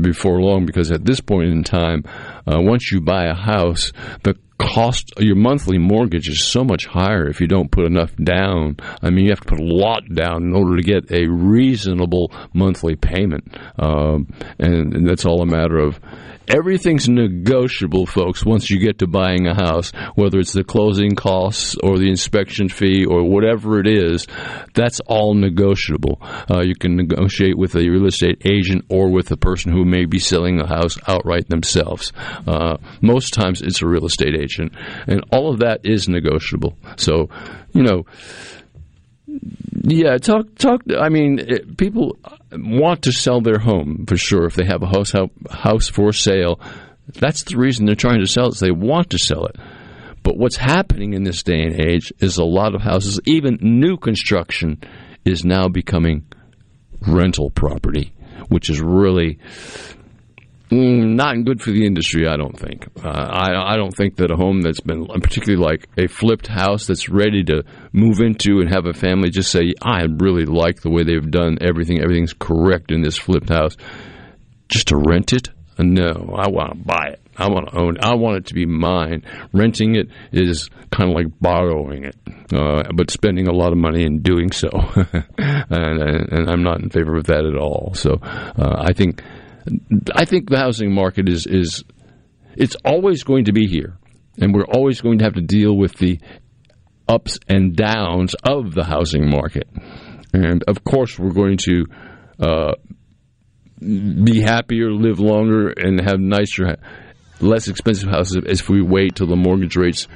before long because at this point in time, uh, once you buy a house, the cost your monthly mortgage is so much higher if you don't put enough down. I mean, you have to put a lot down in order to get a reasonable monthly payment, um, and, and that's all a matter of. Everything's negotiable, folks, once you get to buying a house, whether it's the closing costs or the inspection fee or whatever it is, that's all negotiable. Uh, you can negotiate with a real estate agent or with the person who may be selling the house outright themselves. Uh, most times it's a real estate agent, and all of that is negotiable. So, you know, yeah, talk talk. I mean, it, people want to sell their home for sure. If they have a house house for sale, that's the reason they're trying to sell it. Is they want to sell it. But what's happening in this day and age is a lot of houses, even new construction, is now becoming rental property, which is really Mm, not good for the industry, I don't think. Uh, I, I don't think that a home that's been, particularly like a flipped house that's ready to move into and have a family, just say, I really like the way they've done everything. Everything's correct in this flipped house. Just to rent it? No, I want to buy it. I want to own it. I want it to be mine. Renting it is kind of like borrowing it, uh, but spending a lot of money in doing so. and, and, I'm not in favor of that at all. So uh, I think I think the housing market is is it's always going to be here, and we're always going to have to deal with the ups and downs of the housing market. And of course, we're going to uh, be happier, live longer, and have nicer, less expensive houses if we wait till the mortgage rates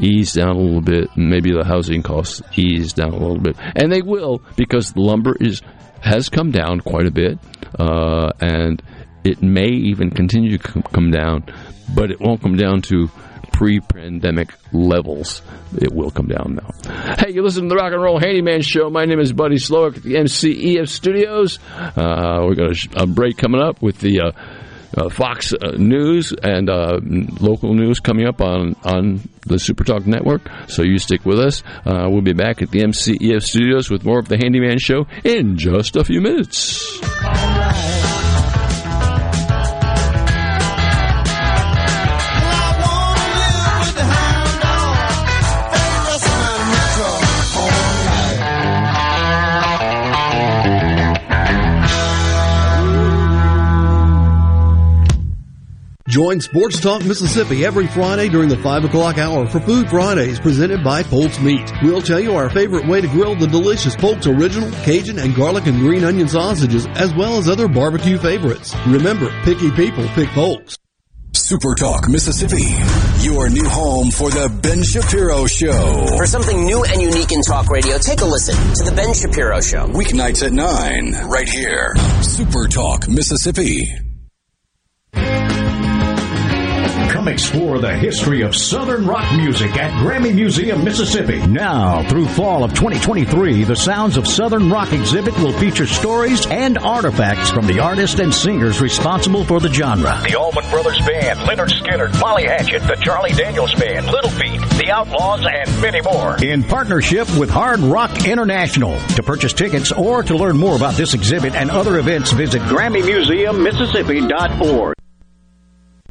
ease down a little bit, and maybe the housing costs ease down a little bit, and they will because the lumber is has come down quite a bit, uh, and it may even continue to come down, but it won't come down to pre-pandemic levels. It will come down now. Hey, you listen to the Rock and Roll Handyman Show. My name is Buddy Slowick at the MCEF Studios. Uh, we got a, a, break coming up with the uh, uh, Fox uh, News and uh, local news coming up on, on the Supertalk Network. So you stick with us. Uh, we'll be back at the MCEF studios with more of the Handyman Show in just a few minutes. Join Sports Talk Mississippi every Friday during the 5 o'clock hour for Food Fridays presented by Polk's Meat. We'll tell you our favorite way to grill the delicious Polk's Original, Cajun, and garlic and green onion sausages, as well as other barbecue favorites. Remember, picky people pick Polk's. Super Talk Mississippi, your new home for the Ben Shapiro Show. For something new and unique in talk radio, take a listen to the Ben Shapiro Show. Weeknights at 9, right here. Super Talk Mississippi. Come explore the history of Southern rock music at Grammy Museum, Mississippi. Now, through fall of 2023, the Sounds of Southern Rock exhibit will feature stories and artifacts from the artists and singers responsible for the genre. The Allman Brothers Band, Lynyrd Skynyrd, Molly Hatchet, the Charlie Daniels Band, Little Feat, The Outlaws, and many more. In partnership with Hard Rock International. To purchase tickets or to learn more about this exhibit and other events, visit GrammyMuseumMississippi.org.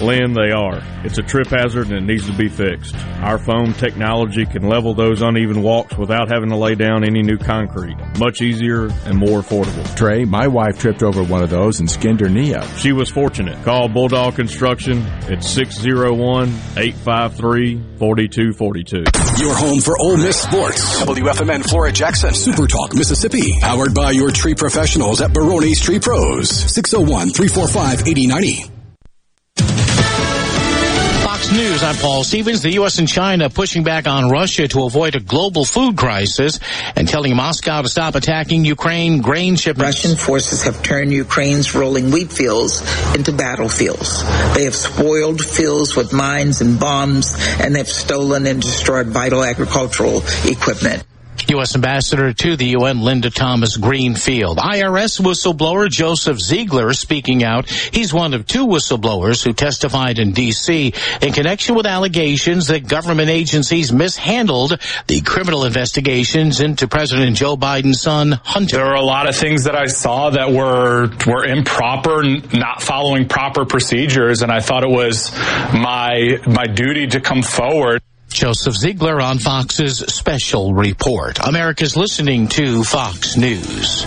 Lynn, they are. It's a trip hazard and it needs to be fixed. Our foam technology can level those uneven walks without having to lay down any new concrete. Much easier and more affordable. Trey, my wife tripped over one of those and skinned her knee up. She was fortunate. Call Bulldog Construction at 601-853-4242. Your home for Ole Miss sports. WFMN Flora Jackson. Super Talk Mississippi. Powered by your tree professionals at Baroni's Tree Pros. 601-345-8090. News, I'm Paul Stevens. The U.S. and China pushing back on Russia to avoid a global food crisis and telling Moscow to stop attacking Ukraine grain shipments. Russian forces have turned Ukraine's rolling wheat fields into battlefields. They have spoiled fields with mines and bombs, and they've stolen and destroyed vital agricultural equipment. U.S. Ambassador to the UN, Linda Thomas Greenfield. IRS whistleblower Joseph Ziegler speaking out. He's one of two whistleblowers who testified in D.C. in connection with allegations that government agencies mishandled the criminal investigations into President Joe Biden's son, Hunter. There are a lot of things that I saw that were, were improper, not following proper procedures, and I thought it was my, my duty to come forward. Joseph Ziegler on Fox's special report. America's listening to Fox News.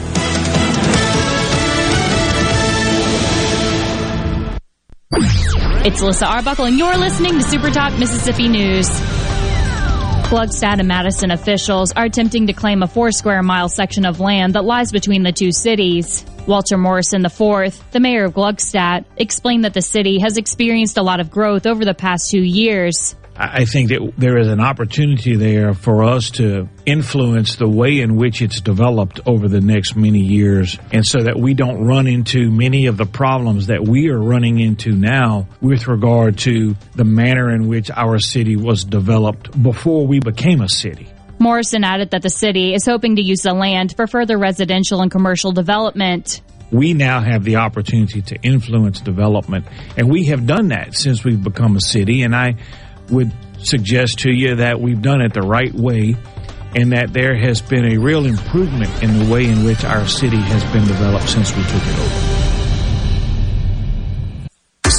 It's Alyssa Arbuckle, and you're listening to Super Talk Mississippi News. Gluckstadt and Madison officials are attempting to claim a four square mile section of land that lies between the two cities. Walter Morrison IV, the mayor of Gluckstadt, explained that the city has experienced a lot of growth over the past two years. I think that there is an opportunity there for us to influence the way in which it's developed over the next many years. And so that we don't run into many of the problems that we are running into now with regard to the manner in which our city was developed before we became a city. Morrison added that the city is hoping to use the land for further residential and commercial development we now have the opportunity to influence development. And we have done that since we've become a city. And I would suggest to you that we've done it the right way and that there has been a real improvement in the way in which our city has been developed since we took it over.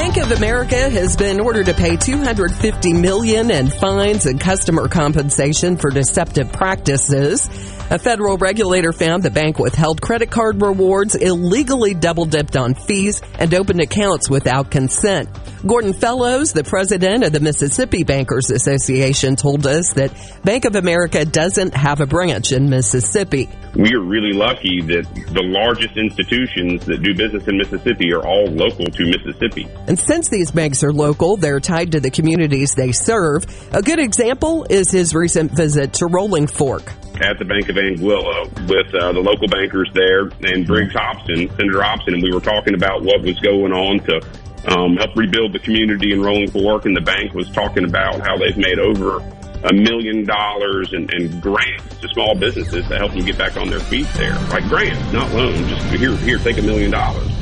Bank of America has been ordered to pay 250 million in fines and customer compensation for deceptive practices. A federal regulator found the bank withheld credit card rewards, illegally double dipped on fees, and opened accounts without consent. Gordon Fellows, the president of the Mississippi Bankers Association, told us that Bank of America doesn't have a branch in Mississippi. We are really lucky that the largest institutions that do business in Mississippi are all local to Mississippi. And since these banks are local, they're tied to the communities they serve. A good example is his recent visit to Rolling Fork at the Bank of Anguilla with uh, the local bankers there and Briggs Hopson, Senator Hopson, and we were talking about what was going on to um, help rebuild the community in Rolling Fork. And the bank was talking about how they've made over a million dollars in, in grants to small businesses to help them get back on their feet there. Like grants, not loans. Just here, here, take a million dollars.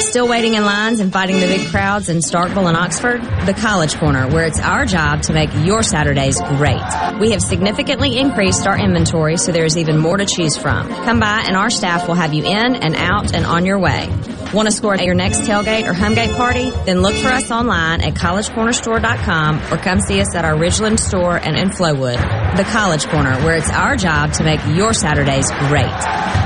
Still waiting in lines and fighting the big crowds in Starkville and Oxford? The College Corner, where it's our job to make your Saturdays great. We have significantly increased our inventory, so there's even more to choose from. Come by and our staff will have you in and out and on your way. Want to score at your next tailgate or homegate party? Then look for us online at collegecornerstore.com or come see us at our Ridgeland store and in Flowood. The College Corner, where it's our job to make your Saturdays great.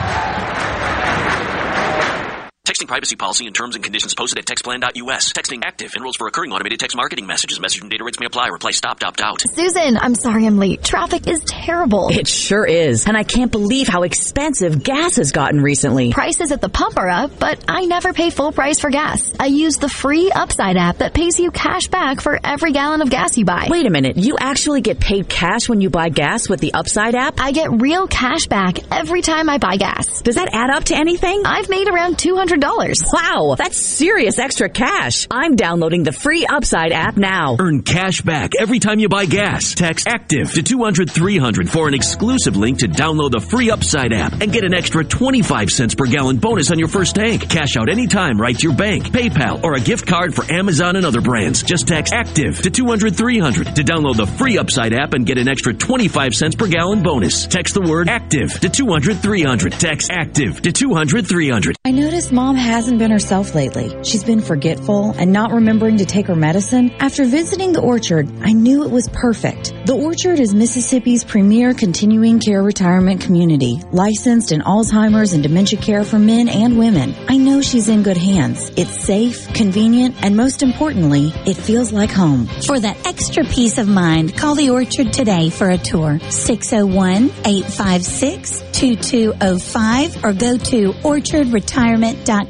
Texting privacy policy and terms and conditions posted at textplan.us. Texting active enrolls for recurring automated text marketing messages. Message and data rates may apply. Reply stop, opt out. Susan, I'm sorry I'm late. Traffic is terrible. It sure is. And I can't believe how expensive gas has gotten recently. Prices at the pump are up, but I never pay full price for gas. I use the free Upside app that pays you cash back for every gallon of gas you buy. Wait a minute. You actually get paid cash when you buy gas with the Upside app? I get real cash back every time I buy gas. Does that add up to anything? I've made around $200. Wow, that's serious extra cash. I'm downloading the free Upside app now. Earn cash back every time you buy gas. Text active to 200 300 for an exclusive link to download the free Upside app and get an extra 25 cents per gallon bonus on your first tank. Cash out anytime right to your bank, PayPal, or a gift card for Amazon and other brands. Just text active to 200 300 to download the free Upside app and get an extra 25 cents per gallon bonus. Text the word active to 200 300. Text active to 200 300. I noticed mom hasn't been herself lately. She's been forgetful and not remembering to take her medicine. After visiting the orchard, I knew it was perfect. The orchard is Mississippi's premier continuing care retirement community, licensed in Alzheimer's and dementia care for men and women. I know she's in good hands. It's safe, convenient, and most importantly, it feels like home. For that extra peace of mind, call the orchard today for a tour. 601-856-2205 or go to orchardretirement.com.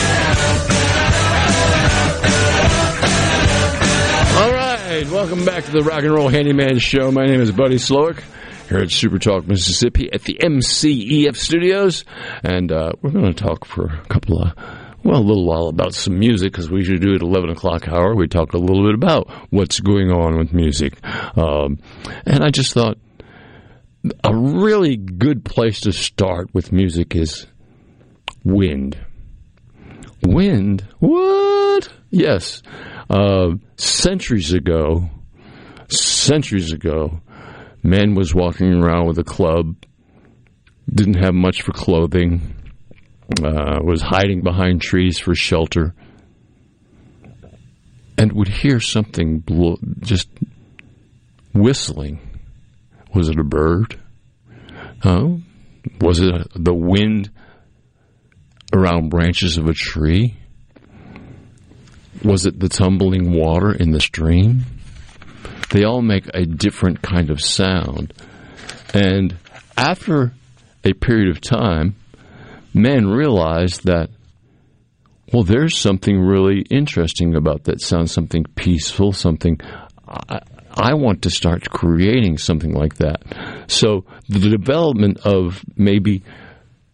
right, welcome back to the Rock and Roll Handyman Show. My name is Buddy Slowick here at Super Talk Mississippi at the MCEF Studios, and uh, we're going to talk for a couple of well, a little while about some music because we usually do it eleven o'clock hour. We talk a little bit about what's going on with music, um, and I just thought a really good place to start with music is wind. Wind? What? Yes. Uh, centuries ago, centuries ago, man was walking around with a club, didn't have much for clothing, uh, was hiding behind trees for shelter, and would hear something blow, just whistling. Was it a bird? Oh, was it the wind around branches of a tree? Was it the tumbling water in the stream? They all make a different kind of sound. And after a period of time, men realized that, well, there's something really interesting about that sound, something peaceful, something. I, I want to start creating something like that. So the development of maybe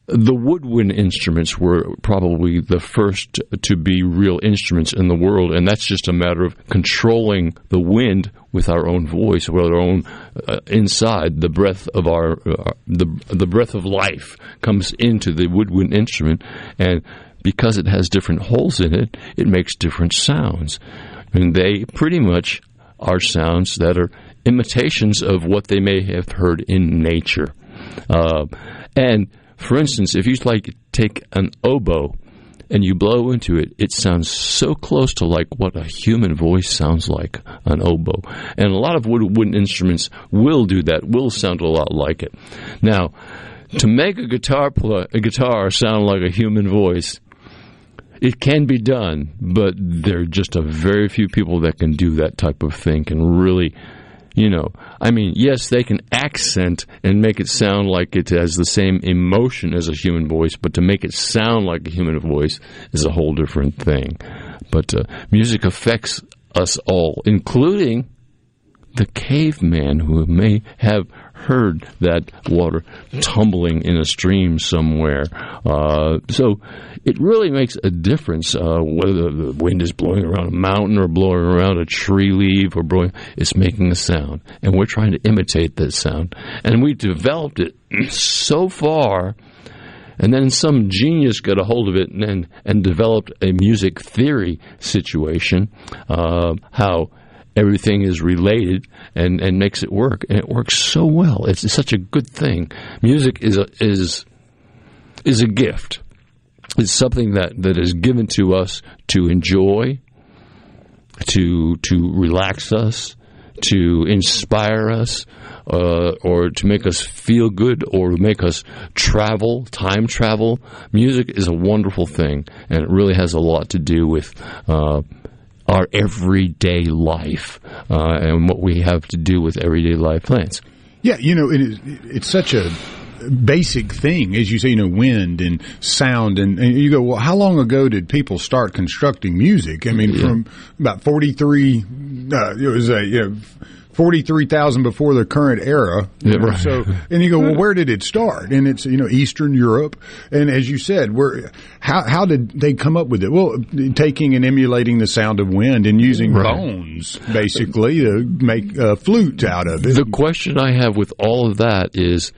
the woodwind instruments were probably the first to be real instruments in the world, and that's just a matter of controlling the wind with our own voice, with our own uh, inside. The breath of our uh, the the breath of life comes into the woodwind instrument, and because it has different holes in it, it makes different sounds, and they pretty much are sounds that are imitations of what they may have heard in nature, uh, and for instance, if you like take an oboe and you blow into it, it sounds so close to like what a human voice sounds like an oboe. And a lot of wood, wooden instruments will do that, will sound a lot like it. Now, to make a guitar a guitar sound like a human voice, it can be done, but there are just a very few people that can do that type of thing, can really you know, I mean, yes, they can accent and make it sound like it has the same emotion as a human voice, but to make it sound like a human voice is a whole different thing. But uh, music affects us all, including the caveman who may have heard that water tumbling in a stream somewhere. Uh, so it really makes a difference uh, whether the wind is blowing around a mountain or blowing around a tree leaf or blowing. It's making a sound, and we're trying to imitate that sound. And we developed it so far And then some genius got a hold of it and and, and developed a music theory situation, uh, how everything is related and, and makes it work. And it works so well. It's such a good thing. Music is a, is is a gift. It's something that, that is given to us to enjoy, to to relax us, to inspire us, uh, or to make us feel good, or to make us travel, time travel. Music is a wonderful thing, and it really has a lot to do with. Uh, our everyday life uh, and what we have to do with everyday life plans. Yeah, you know, it is, it's such a basic thing, as you say, you know, wind and sound, and, and, you go, well, how long ago did people start constructing music? I mean, yeah. from about forty three, uh, it was a you know, 43,000 before the current era. Yeah, right. So, and you go, well, where did it start? And it's, you know, Eastern Europe. And as you said, where, how, how did they come up with it? Well, taking and emulating the sound of wind and using right. bones, basically, to make uh, a flute out of it. The question I have with all of that is,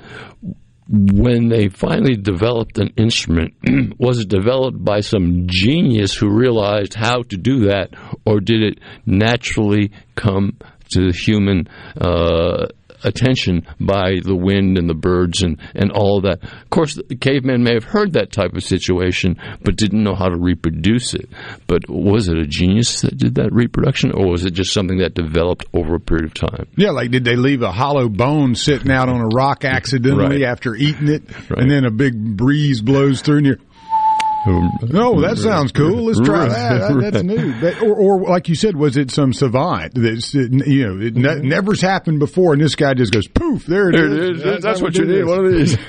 when they finally developed an instrument, was it developed by some genius who realized how to do that, or did it naturally come to human uh, attention by the wind and the birds and, and all that. Of course, the cavemen may have heard that type of situation, but didn't know how to reproduce it. But was it a genius that did that reproduction, or was it just something that developed over a period of time? Yeah, like did they leave a hollow bone sitting out on a rock accidentally right. after eating it, right. and then a big breeze blows through and you're no, that sounds cool. Let's try that. that that's new. But, or, or, like you said, was it some savant that's you know it ne- never's happened before, and this guy just goes poof, there it there is. That's, that's what you need. One of these.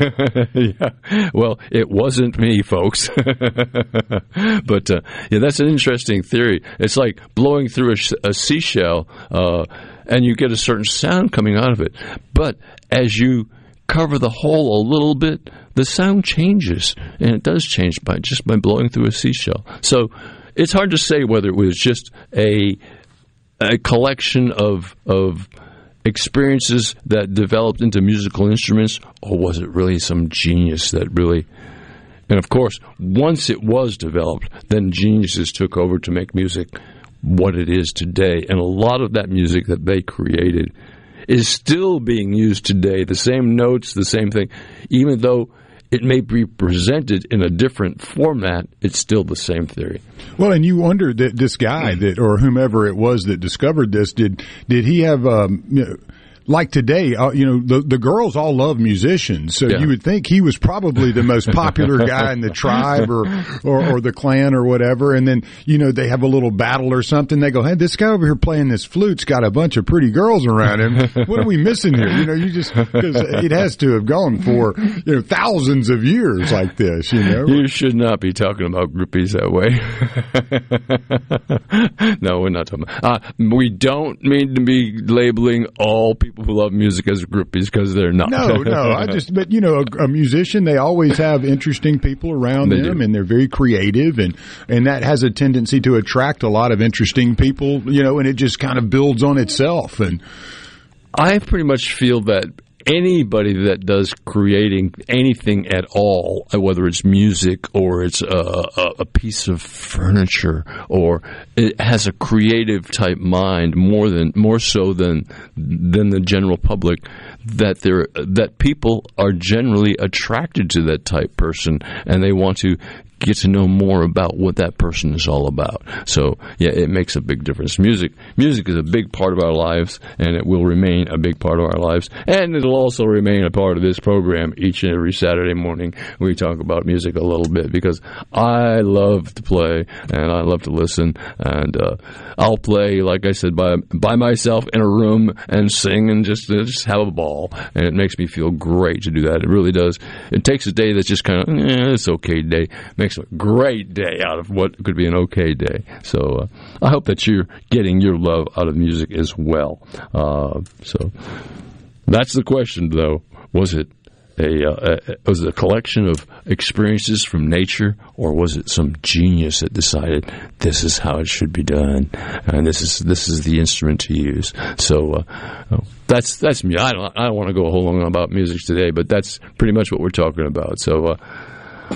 yeah. Well, it wasn't me, folks. but uh, yeah, that's an interesting theory. It's like blowing through a, a seashell, uh, and you get a certain sound coming out of it. But as you cover the hole a little bit, the sound changes, and it does change by just by blowing through a seashell. So it's hard to say whether it was just a a collection of of experiences that developed into musical instruments, or was it really some genius that really and of course, once it was developed, then geniuses took over to make music what it is today. And a lot of that music that they created is still being used today. The same notes, the same thing, even though it may be presented in a different format, it's still the same theory. Well, and you wonder that this guy that, or whomever it was that discovered this, did did he have um, you know, like today, uh, you know, the the girls all love musicians, so yeah. you would think he was probably the most popular guy in the tribe or, or, or the clan or whatever. And then you know they have a little battle or something. They go, "Hey, this guy over here playing this flute's got a bunch of pretty girls around him. What are we missing here?" You know, you just because it has to have gone for you know thousands of years like this. You know, you should not be talking about groupies that way. no, we're not talking. About, uh, we don't mean to be labeling all people people who love music as groupies because they're not. No, no. I just, but you know, a, a musician, they always have interesting people around they them, do. and they're very creative, and and that has a tendency to attract a lot of interesting people, you know, and it just kind of builds on itself. And I pretty much feel that anybody that does creating anything at all, uh, whether it's music or it's uh, a, a, piece of furniture or it has a creative type mind more than more so than than the general public, that there that people are generally attracted to that type person and they want to get to know more about what that person is all about. So yeah, it makes a big difference. Music, music is a big part of our lives, and it will remain a big part of our lives, and it'll also remain a part of this program each and every Saturday morning. We talk about music a little bit because I love to play and I love to listen, and uh, I'll play like I said by by myself in a room and sing and just uh, just have a ball, and it makes me feel great to do that. It really does. It takes a day that's just kind of eh, it's okay day. A great day out of what could be an okay day. So uh, I hope that you're getting your love out of music as well. Uh, so that's the question, though. Was it a, uh, a, was it a collection of experiences from nature, or was it some genius that decided this is how it should be done, and this is this is the instrument to use? So uh, that's that's me. I don't I don't want to go a whole long about music today, but that's pretty much what we're talking about. So. Uh,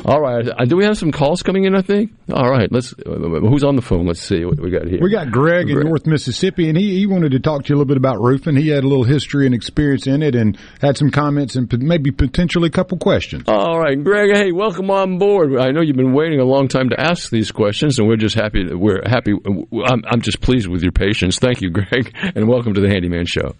All right. Uh, do we have some calls coming in? I think. All right. Let's. Uh, who's on the phone? Let's see what we got here. We got Greg, Greg. in North Mississippi, and he, he wanted to talk to you a little bit about roofing. He had a little history and experience in it, and had some comments and maybe potentially a couple questions. All right, Greg. Hey, welcome on board. I know you've been waiting a long time to ask these questions, and we're just happy. We're happy. I'm, I'm just pleased with your patience. Thank you, Greg, and welcome to the Handyman Show.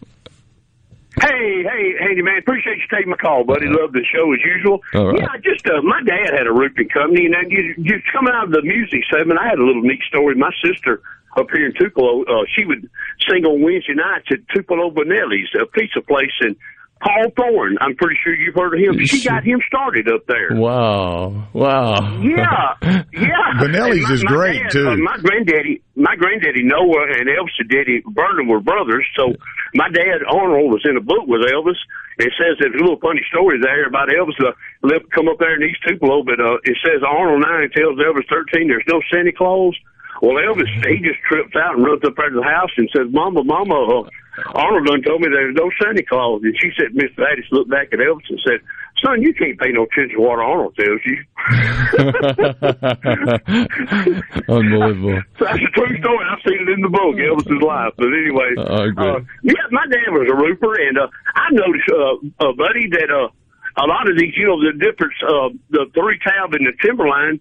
Hey, hey, hey, man! Appreciate you taking my call, buddy. Love the show as usual. Right. Yeah, just uh, my dad had a roofing company, and just, just coming out of the music segment, I had a little neat story. My sister up here in Tupelo, uh, she would sing on Wednesday nights at Tupelo Bonelli's, a pizza place, and Paul Thorn. I'm pretty sure you've heard of him. She got him started up there. Wow! Wow! Yeah, yeah. Bonelli's is great dad, too. Uh, my granddaddy, my granddaddy Noah and Elvis' daddy Vernon were brothers. So my dad Arnold was in a book with Elvis. It says there's a little funny story there about Elvis. Uh, lived, come up there in East Tupelo, but uh, it says Arnold nine tells Elvis thirteen there's no Santa Claus. Well, Elvis, he just trips out and runs up there to the house and says, Mama, Mama, uh, Arnold done told me there's no Santa Claus. And she said, Miss Addis looked back at Elvis and said, Son, you can't pay no attention to what Arnold tells you. Unbelievable. that's a true story. I've seen it in the book, Elvis's life. But anyway, uh, yeah, my dad was a roofer, and uh, I noticed, uh, uh, buddy, that uh, a lot of these, you know, the difference, uh, the three tab and the timberline,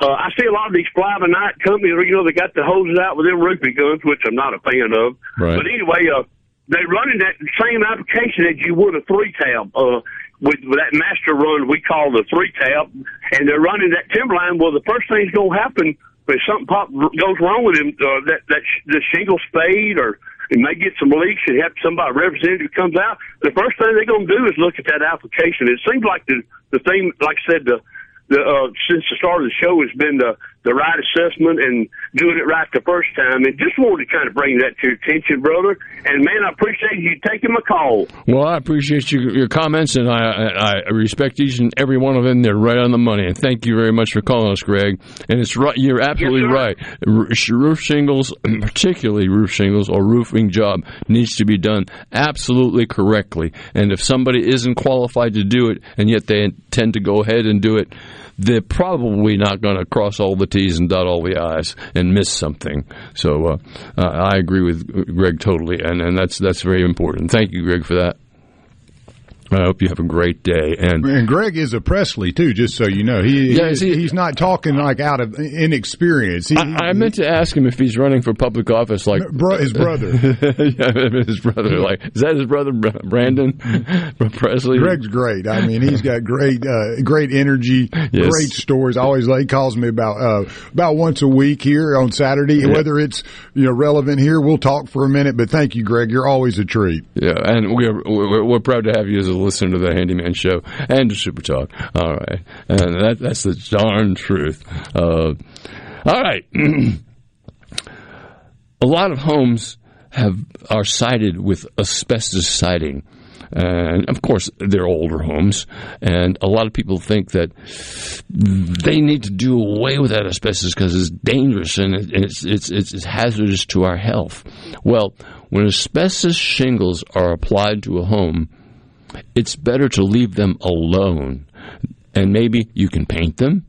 uh, I see a lot of these fly by night companies, you know, they got the hoses out with them roofing guns, which I'm not a fan of. Right. But anyway, uh, they're running that same application as you would a three tab. Uh, with, with that master run we call the three tab, and they're running that timberline. Well, the first thing's going to happen if something pop goes wrong with him, uh, that that sh- the shingles fade or it may get some leaks and have somebody representative comes out. The first thing they're going to do is look at that application. It seems like the the thing, like I said, the the uh, since the start of the show has been the the right assessment and doing it right the first time. And just wanted to kind of bring that to your attention, brother. And man, I appreciate you taking my call. Well, I appreciate you, your comments, and I, I respect each and every one of them. They're right on the money. And thank you very much for calling us, Greg. And it's right. You're absolutely Yes, right. R- Roof shingles, particularly roof shingles or roofing job, needs to be done absolutely correctly. And if somebody isn't qualified to do it, and yet they intend to go ahead and do it, they're probably not going to cross all the T's and dot all the I's and miss something. So uh, I agree with Greg totally, and, and that's that's very important. Thank you, Greg, for that. I hope you have a great day. And And Greg is a Presley too, just so you know. He, Yeah, he- he- he's not talking like out of inexperience. He, I, I meant to ask him if he's running for public office, like Bro- his brother. yeah, his brother. Like, is that his brother, Brandon Presley? Greg's great. I mean, he's got great, uh, great energy, Yes. great stories. Always, he calls me about uh, about once a week here on Saturday. Yeah. Whether it's you know relevant here, we'll talk for a minute. But thank you, Greg. You're always a treat. Yeah, and we're, we're we're proud to have you as a listener to the Handyman Show and to Super Talk. All right, and that that's the darn truth. Uh, all right, a lot of homes have are sided with asbestos siding. And of course, they're older homes, and a lot of people think that they need to do away with that asbestos because it's dangerous and it- it's, it's, it's, it's hazardous to our health. Well, when asbestos shingles are applied to a home, it's better to leave them alone. And maybe you can paint them.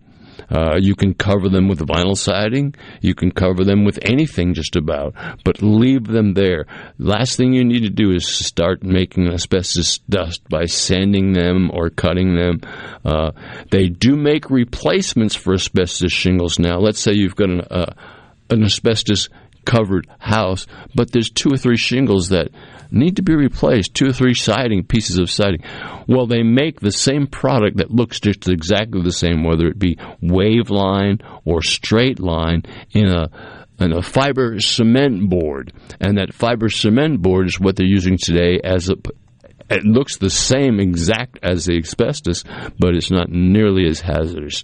Uh, you can cover them with vinyl siding. You can cover them with anything just about, but leave them there. Last thing you need to do is start making asbestos dust by sanding them or cutting them. Uh, they do make replacements for asbestos shingles now. Let's say you've got an, uh, an asbestos covered house, but there's two or three shingles that need to be replaced, two or three siding pieces of siding. Well, they make the same product that looks just exactly the same, whether it be wave line or straight line, in a in a fiber cement board, and that fiber cement board is what they're using today as a it looks the same exact as the asbestos, but it's not nearly as hazardous.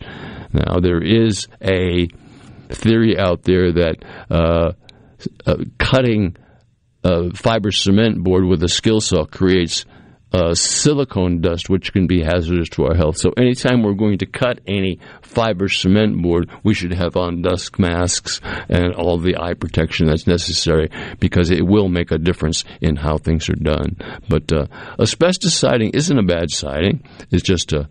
Now there is a theory out there that uh, uh, cutting a fiber cement board with a skill saw creates uh, silicone dust, which can be hazardous to our health. So anytime we're going to cut any fiber cement board, we should have on dust masks and all the eye protection that's necessary because it will make a difference in how things are done. But uh, asbestos siding isn't a bad siding. It's just a,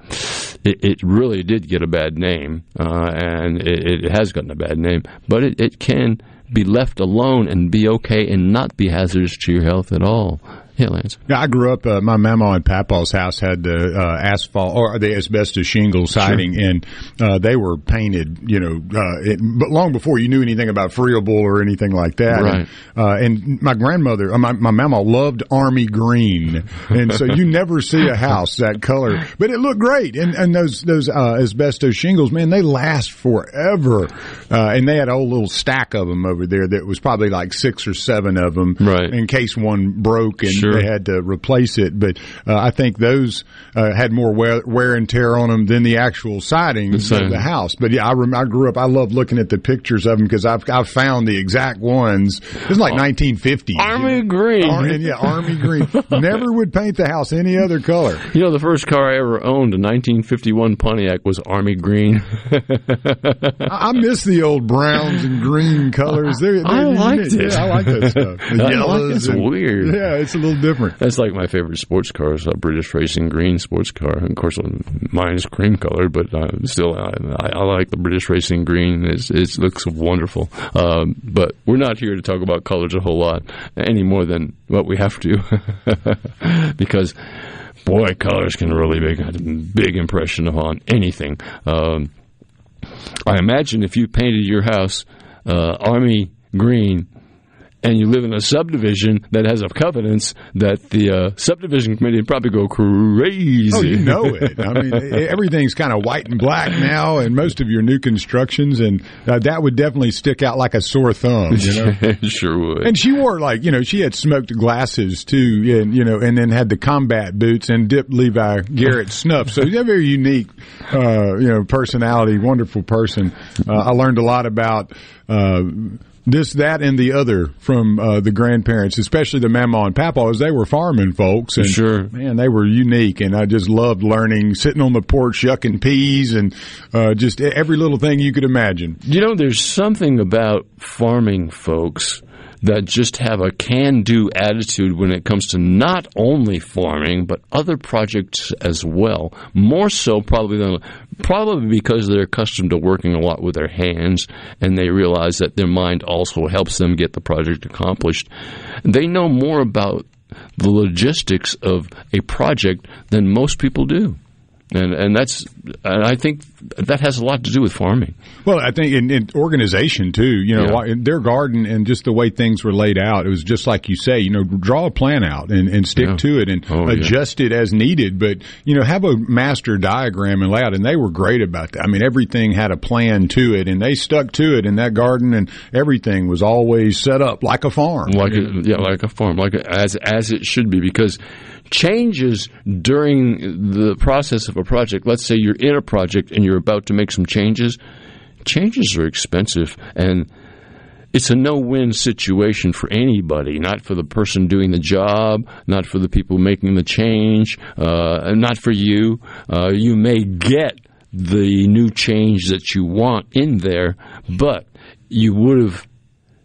it, it really did get a bad name, uh, and it, it, has gotten a bad name. But it, it can be left alone and be okay and not be hazardous to your health at all. Yeah, Yeah, I grew up. Uh, my mama and papa's house had the uh, asphalt or the asbestos shingle siding, sure. and uh, they were painted. You know, uh, it, but long before you knew anything about friable or anything like that. Right. And, uh, and my grandmother, uh, my, my mama loved army green, and so you never see a house that color, but it looked great. And and those those asbestos shingles, man, they last forever. and they had a whole little stack of them over there that was probably like six or seven of them, right. in case one broke and Sure. They had to replace it. But uh, I think those uh, had more wear, wear, and tear on them than the actual siding of the house. But yeah, I, rem- I grew up. I love looking at the pictures of them because I've I've found the exact ones. It was like 1950 Army green. Ar- yeah, army green. Never would paint the house any other color. You know, the first car I ever owned, a 1951 Pontiac, was army green. I, I miss the old browns and green colors. They're, they're I liked it. Yeah, I like that stuff. The I like yellows. It's and- weird. Yeah, it's a little different. That's like my favorite sports car. It's a British Racing Green sports car. Of course, mine's cream colored, but uh, still, I, I, like the British Racing Green. It's, it looks wonderful. Um, but we're not here to talk about colors a whole lot any more than what we have to, because boy, colors can really make a big impression upon anything. Um, I imagine if you painted your house uh, army green and you live in a subdivision that has a covenants that the uh, subdivision committee would probably go crazy. Oh, you know it. I mean, everything's kind of white and black now, and most of your new constructions, and uh, that would definitely stick out like a sore thumb. You know. sure would. And she wore like you know she had smoked glasses too, and you know, and then had the combat boots and dipped Levi Garrett snuff. So she's a very unique, uh, you know, personality, wonderful person. Uh, I learned a lot about. This, that, and the other from uh, the grandparents, especially the mama and papa, as they were farming folks. And Sure. man, they were unique, and I just loved learning, sitting on the porch yucking peas, and uh, just every little thing you could imagine. You know, there's something about farming folks that just have a can do attitude when it comes to not only farming, but other projects as well. More so, probably than. Probably because they're accustomed to working a lot with their hands and they realize that their mind also helps them get the project accomplished. They know more about the logistics of a project than most people do. And and that's and I think that has a lot to do with farming. Well, I think in, in organization too. You know, Yeah. their garden and just the way things were laid out, it was just like you say. You know, draw a plan out and, and stick Yeah. to it and Oh, yeah. adjust it as needed. But you know, have a master diagram and layout. And they were great about that. I mean, everything had a plan to it, and they stuck to it in that garden, and everything was always set up like a farm. like a, yeah, like a farm, like a, as as it should be, because changes during the process of a project. Let's say you're in a project and you're about to make some changes. Changes are expensive, and it's a no-win situation for anybody. Not for the person doing the job, not for the people making the change, uh, not for you. Uh, you may get the new change that you want in there, but you would have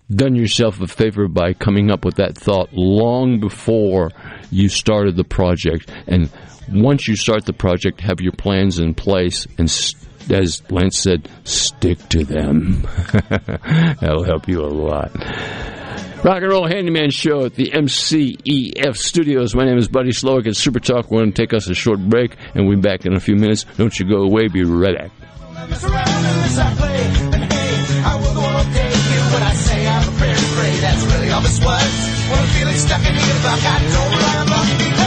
done yourself a favor by coming up with that thought long before you started the project. And once you start the project, have your plans in place and, s- as Lance said, stick to them. That'll help you a lot. Rock and Roll Handyman Show at the MCEF Studios. My name is Buddy Slowick at Super Talk. We're going to take us a short break, and we'll be back in a few minutes. Don't you go away. Be right back. That's really all this was. When I'm feeling stuck in the buck, I don't run amok because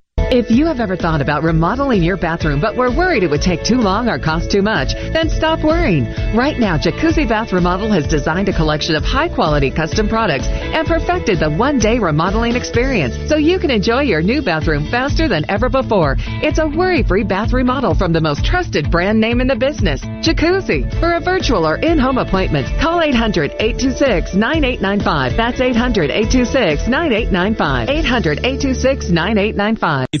If you have ever thought about remodeling your bathroom but were worried it would take too long or cost too much, then stop worrying. Right now, Jacuzzi Bath Remodel has designed a collection of high quality custom products and perfected the one day remodeling experience so you can enjoy your new bathroom faster than ever before. It's a worry free bath remodel from the most trusted brand name in the business, Jacuzzi. For a virtual or in home appointment, call 800 826 9895. That's 800 826 9895. 800 826 9895.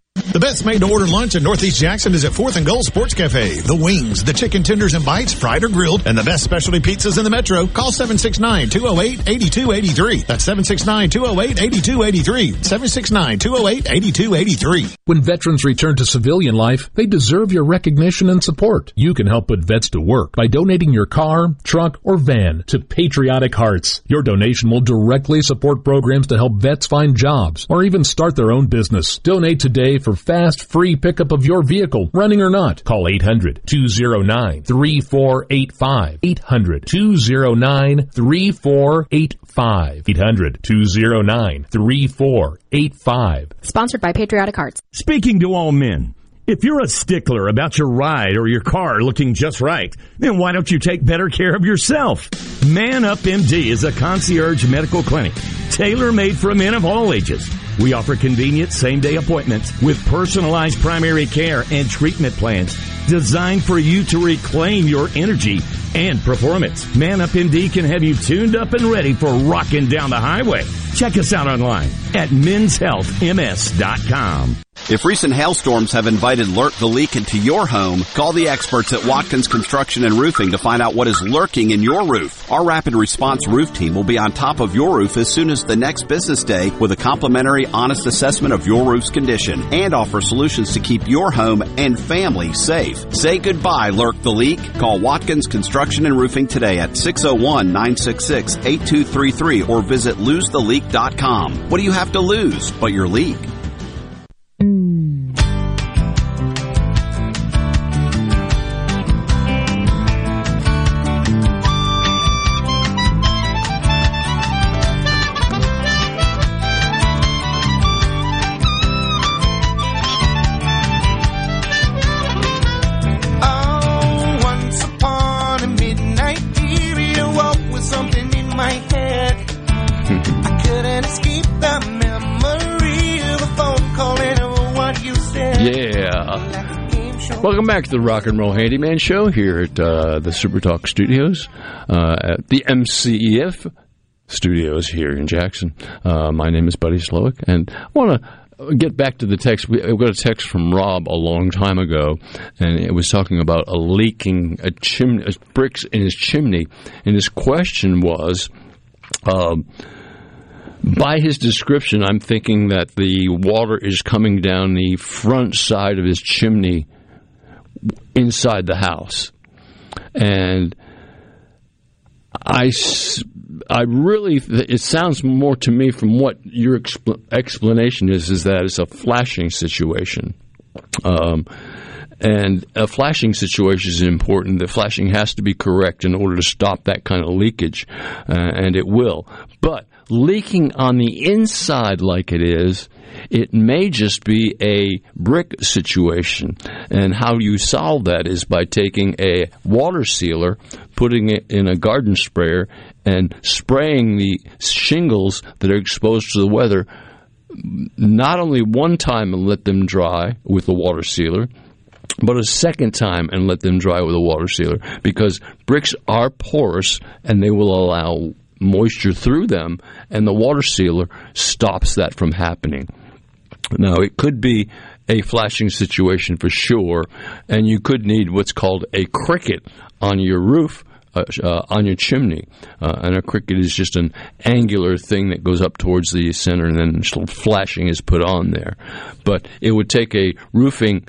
The best made to order lunch in Northeast Jackson is at 4th and Gold Sports Cafe. The wings, the chicken tenders and bites, fried or grilled, and the best specialty pizzas in the metro. Call 769-208-8283. That's 769-208-8283. 769-208-8283. When veterans return to civilian life, they deserve your recognition and support. You can help put vets to work by donating your car, truck, or van to Patriotic Hearts. Your donation will directly support programs to help vets find jobs or even start their own business. Donate today for fast, free pickup of your vehicle, running or not. Call 800 209 3485. 800 209 3485. 800 209 3485. Sponsored by Patriotic Hearts. Speaking to all men. If you're a stickler about your ride or your car looking just right, then why don't you take better care of yourself? Man Up MD is a concierge medical clinic tailor made for men of all ages. We offer convenient same day appointments with personalized primary care and treatment plans designed for you to reclaim your energy and performance. Man Up MD can have you tuned up and ready for rocking down the highway. Check us out online at menshealthms.com. If recent hailstorms have invited Lurk the Leak into your home, call the experts at Watkins Construction and Roofing to find out what is lurking in your roof. Our rapid response roof team will be on top of your roof as soon as the next business day with a complimentary honest assessment of your roof's condition and offer solutions to keep your home and family safe. Say goodbye, Lurk the Leak. Call Watkins Construction and Roofing today at 601-966-8233 or visit losetheleak.com. What do you have to lose but your leak? Welcome back to the Rock and Roll Handyman Show here at uh, the Super Talk Studios uh, at the MCEF Studios here in Jackson. Uh, my name is Buddy Slowick, and I want to get back to the text. We I got a text from Rob a long time ago, and it was talking about a leaking a chimney, bricks in his chimney, and his question was. Um, by his description, I'm thinking that the water is coming down the front side of his chimney inside the house. And I, I really, it sounds more to me from what your expl- explanation is, is that it's a flashing situation. Um, and a flashing situation is important. The flashing has to be correct in order to stop that kind of leakage, uh, and it will. But leaking on the inside like it is, it may just be a brick situation. And how you solve that is by taking a water sealer, putting it in a garden sprayer, and spraying the shingles that are exposed to the weather not only one time and let them dry with the water sealer, but a second time and let them dry with a water sealer because bricks are porous and they will allow moisture through them, and the water sealer stops that from happening. Now, it could be a flashing situation for sure, and you could need what's called a cricket on your roof. Uh, uh, on your chimney, uh, and a cricket is just an angular thing that goes up towards the center, and then flashing is put on there. But it would take a roofing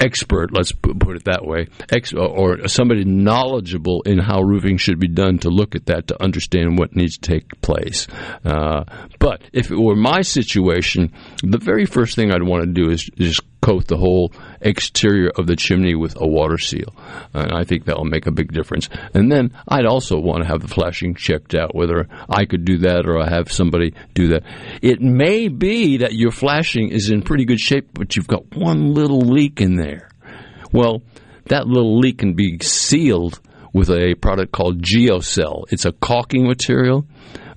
expert, let's put it that way, ex- or somebody knowledgeable in how roofing should be done to look at that to understand what needs to take place. Uh, but if it were my situation, the very first thing I'd want to do is just coat the whole exterior of the chimney with a water seal. And I think that will make a big difference. And then I'd also want to have the flashing checked out, whether I could do that or I have somebody do that. It may be that your flashing is in pretty good shape, but you've got one little leak in there. Well, that little leak can be sealed with a product called Geocel. It's a caulking material,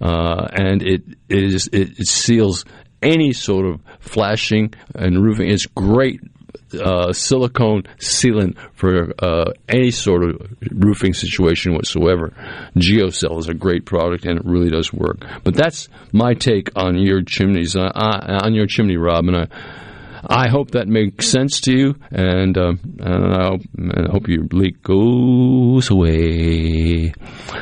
uh, and it is it, it seals any sort of flashing and roofing. It's great uh, silicone sealant for uh, any sort of roofing situation whatsoever. Geocel is a great product and it really does work. But that's my take on your chimneys, uh, uh on your chimney, Rob, and I. I hope that makes sense to you, and, uh, and I, hope, I, hope, your leak goes away.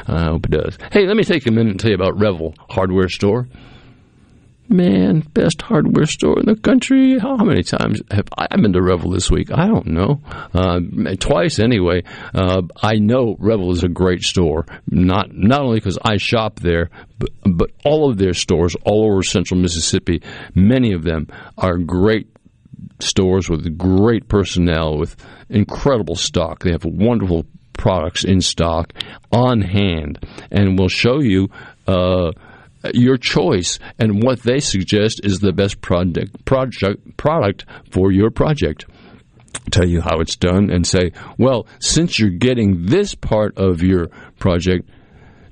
I hope it does. Hey, let me take a minute and tell you about Revell Hardware Store. Man, best hardware store in the country. How many times have I been to Revell this week? I don't know. Uh, twice anyway. Uh, I know Revell is a great store. Not not only because I shop there, but, but all of their stores all over Central Mississippi. Many of them are great stores with great personnel, with incredible stock. They have wonderful products in stock on hand, and will show you. Uh, your choice, and what they suggest is the best project, project product for your project. Tell you how it's done and say, well, since you're getting this part of your project,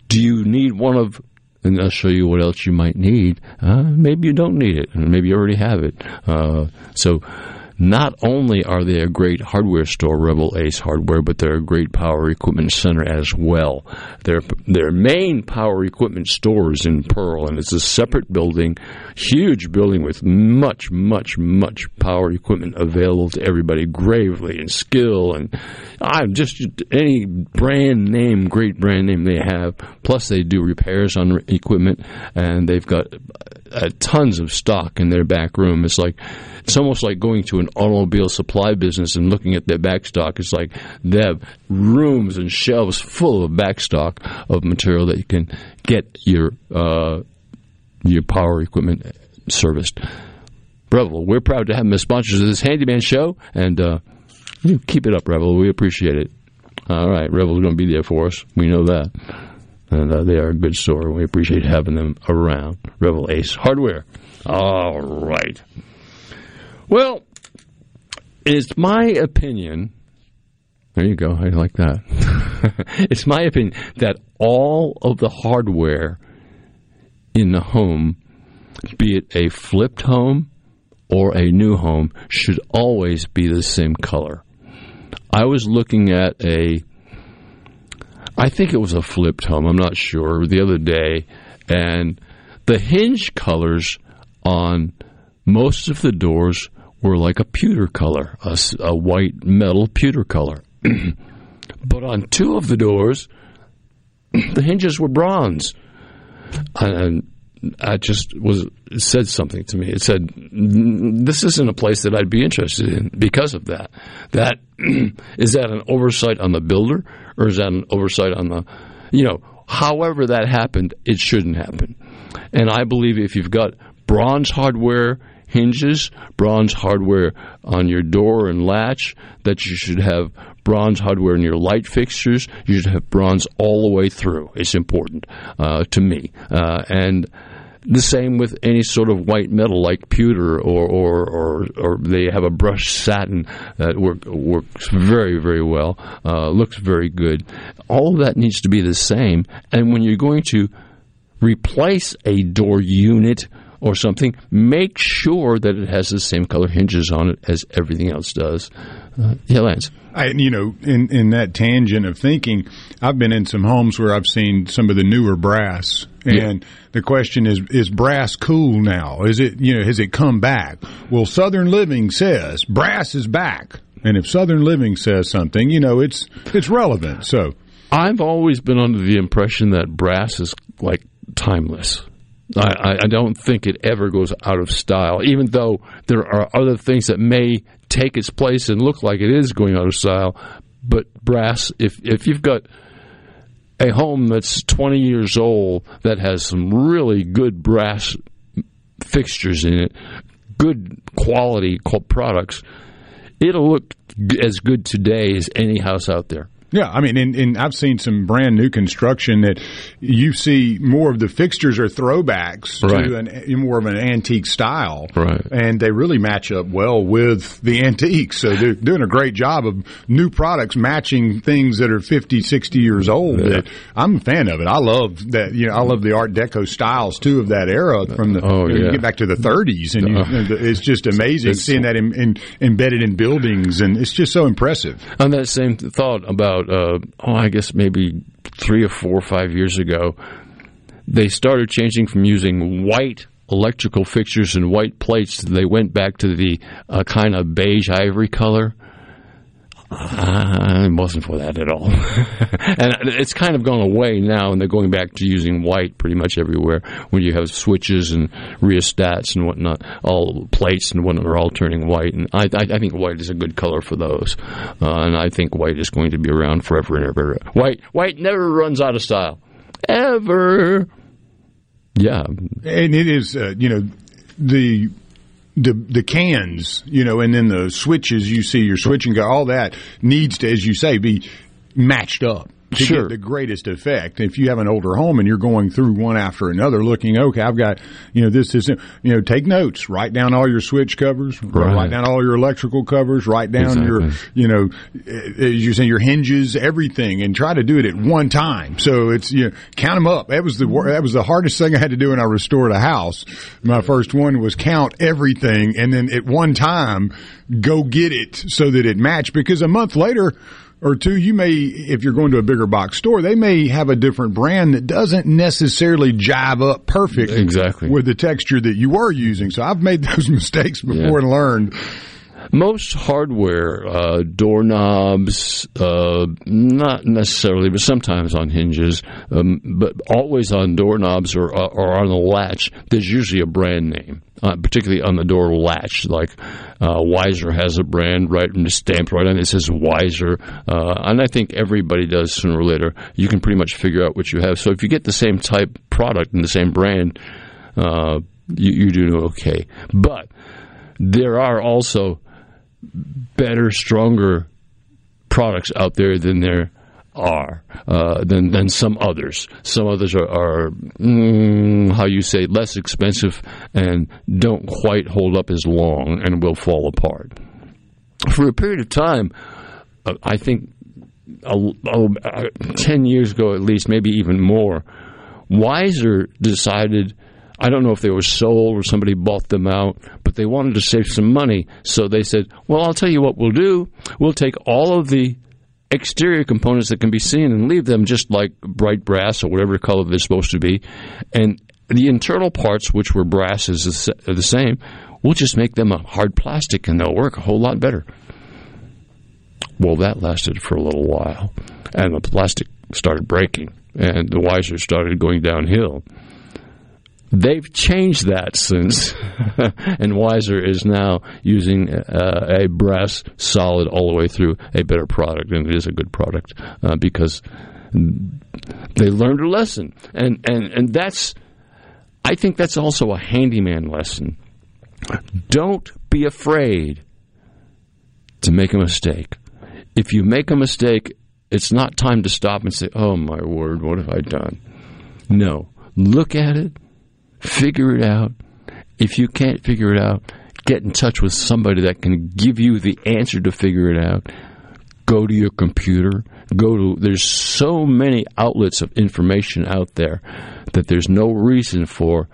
do you need one of and I'll show you what else you might need. Uh, maybe you don't need it, and maybe you already have it. Uh, so not only are they a great hardware store, Revell Ace Hardware, but they're a great power equipment center as well. Their their main power equipment store is in Pearl, and it's a separate building, huge building with much, much, much power equipment available to everybody, gravely and skill, and I'm just any brand name, great brand name they have. Plus, they do repairs on equipment, and they've got uh, tons of stock in their back room. It's like it's almost like going to an automobile supply business and looking at their back stock. It's like they have rooms and shelves full of back stock of material that you can get your uh, your power equipment serviced. Revell, we're proud to have them as sponsors of this handyman show, and uh, keep it up, Revell. We appreciate it. All right, Revell's going to be there for us. We know that. And uh, they are a good store. We appreciate having them around. Revel Ace Hardware. All right. Well, it's my opinion. There you go. I like that. it's my opinion that all of the hardware in the home, be it a flipped home or a new home, should always be the same color. I was looking at a, I think it was a flipped home, I'm not sure, the other day, and the hinge colors on most of the doors were like a pewter color, a, a white metal pewter color. but on two of the doors, the hinges were bronze. And I just was it said something to me. It said this isn't a place that I'd be interested in because of that. That is that an oversight on the builder or is that an oversight on the you know however that happened it shouldn't happen. And I believe if you've got bronze hardware hinges, bronze hardware on your door and latch, that you should have bronze hardware in your light fixtures. You should have bronze all the way through. It's important uh, to me. Uh, and the same with any sort of white metal like pewter or or, or, or they have a brushed satin that work, works very very well, uh, looks very good. All of that needs to be the same. And when you're going to replace a door unit or something, make sure that it has the same color hinges on it as everything else does. Uh, yeah, Lance. I, you know, in in that tangent of thinking, I've been in some homes where I've seen some of the newer brass, and yeah. the question is: Is brass cool now? Is it you know has it come back? Well, Southern Living says brass is back, and if Southern Living says something, you know it's it's relevant. So I've always been under the impression that brass is like timeless. I, I, don't think it ever goes out of style, even though there are other things that may take its place and look like it is going out of style. But brass, if if you've got a home that's 20 years old that has some really good brass fixtures in it, good quality products, it'll look as good today as any house out there. Yeah, I mean, and, and, I've seen some brand new construction that you see more of the fixtures are throwbacks right. to an, more of an antique style, right? And they really match up well with the antiques. So they're doing a great job of new products matching things that are 50, 60 years old. Yeah. I'm a fan of it. I love that. You know, I love the Art Deco styles too of that era. From the oh, you, know, yeah. you get back to the 30s, and you, uh, it's just amazing it's, seeing that in, in, embedded in buildings, and it's just so impressive. On that same thought about about, uh, oh, I guess maybe three or four or five years ago, they started changing from using white electrical fixtures and white plates. They went back to the uh, kind of beige ivory color. Uh, it wasn't for that at all. and it's kind of gone away now, and they're going back to using white pretty much everywhere when you have switches and rheostats and whatnot. All plates and whatnot are all turning white, and I, I, I think white is a good color for those. Uh, and I think white is going to be around forever and ever. White, white never runs out of style, ever. Yeah, and it is, uh, you know, the the the cans, you know, and then the switches you see your switching guy, all that needs to, as you say, be matched up to sure. get the greatest effect. If you have an older home and you're going through one after another, looking, okay, I've got, you know, this is, you know, take notes, write down all your switch covers, right. write down all your electrical covers, write down exactly. your, you know, as you're saying, your hinges, everything, and try to do it at one time. So it's, you know, count them up. That was the that was the hardest thing I had to do when I restored a house. My first one was count everything, and then at one time go get it so that it matched. Because a month later or two, you may, if you're going to a bigger box store, they may have a different brand that doesn't necessarily jive up perfect exactly with the texture that you were using. So I've made those mistakes before yeah. and learned. Most hardware, uh, doorknobs, uh, not necessarily, but sometimes on hinges, um, but always on doorknobs or, uh, or on the latch, there's usually a brand name uh, particularly on the door latch. Like uh, Weiser has a brand right and stamped right on it. It says Weiser, uh, and I think everybody does sooner or later. You can pretty much figure out what you have. So if you get the same type product and the same brand, uh, you, you do okay. But there are also better, stronger products out there than there are uh, than than some others. Some others are, are mm, how you say less expensive and don't quite hold up as long and will fall apart. For a period of time, uh, I think ten years ago at least, maybe even more, Weiser decided. I don't know if they were sold or somebody bought them out, but they wanted to save some money. So they said, Well, I'll tell you what we'll do. We'll take all of the exterior components that can be seen and leave them just like bright brass or whatever color they're supposed to be. And the internal parts, which were brass, is the same. We'll just make them a hard plastic and they'll work a whole lot better. Well, that lasted for a little while, and the plastic started breaking, and the Weiser started going downhill. They've changed that since, and Weiser is now using uh, a brass solid all the way through a better product, and it is a good product uh, because they learned a lesson, and and and that's. I think that's also a handyman lesson. Don't be afraid to make a mistake. If you make a mistake, it's not time to stop and say, "Oh my word, what have I done?" No, look at it, figure it out. If you can't figure it out, get in touch with somebody that can give you the answer to figure it out. Go to your computer. Go to, there's so many outlets of information out there that there's no reason for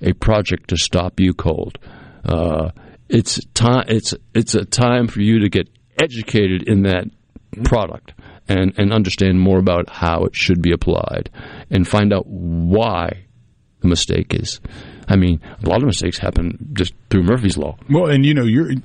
a project to stop you cold. Uh, it's time, it's, it's a time for you to get educated in that product and, and understand more about how it should be applied and find out why the mistake is. I mean, a lot of mistakes happen just through Murphy's law. Well, and you know, you're th-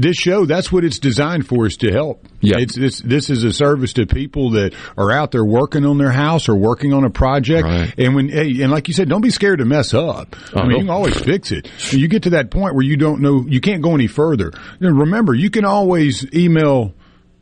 this show. That's what it's designed for, is to help. Yeah, it's this. This is a service to people that are out there working on their house or working on a project. Right. And when, hey, and like you said, don't be scared to mess up. Oh, I mean, no. you can always fix it. You get to that point where you don't know, you can't go any further. Know, remember, you can always email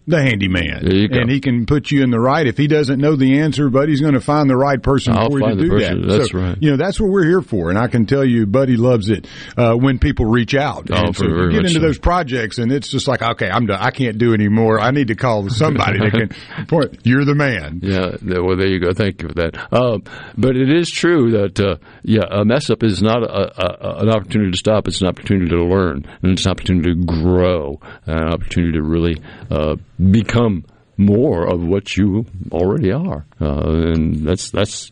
the handyman, There you go. and he can put you in the right. If he doesn't know the answer, Buddy's going to find the right person I'll for you to do person. that. That's So, right. You know, that's what we're here for, and I can tell you, Buddy loves it uh, when people reach out. Oh, and so you get into so. those projects, and it's just like, okay, I'm done. I can't do anymore. I need to call somebody that can point. You're the man. Yeah, well, there you go. Thank you for that. Um, but it is true that, uh, yeah, a mess up is not a, a, an opportunity to stop. It's an opportunity to learn, and it's an opportunity to grow, an opportunity to really uh, become more of what you already are. Uh, and that's that's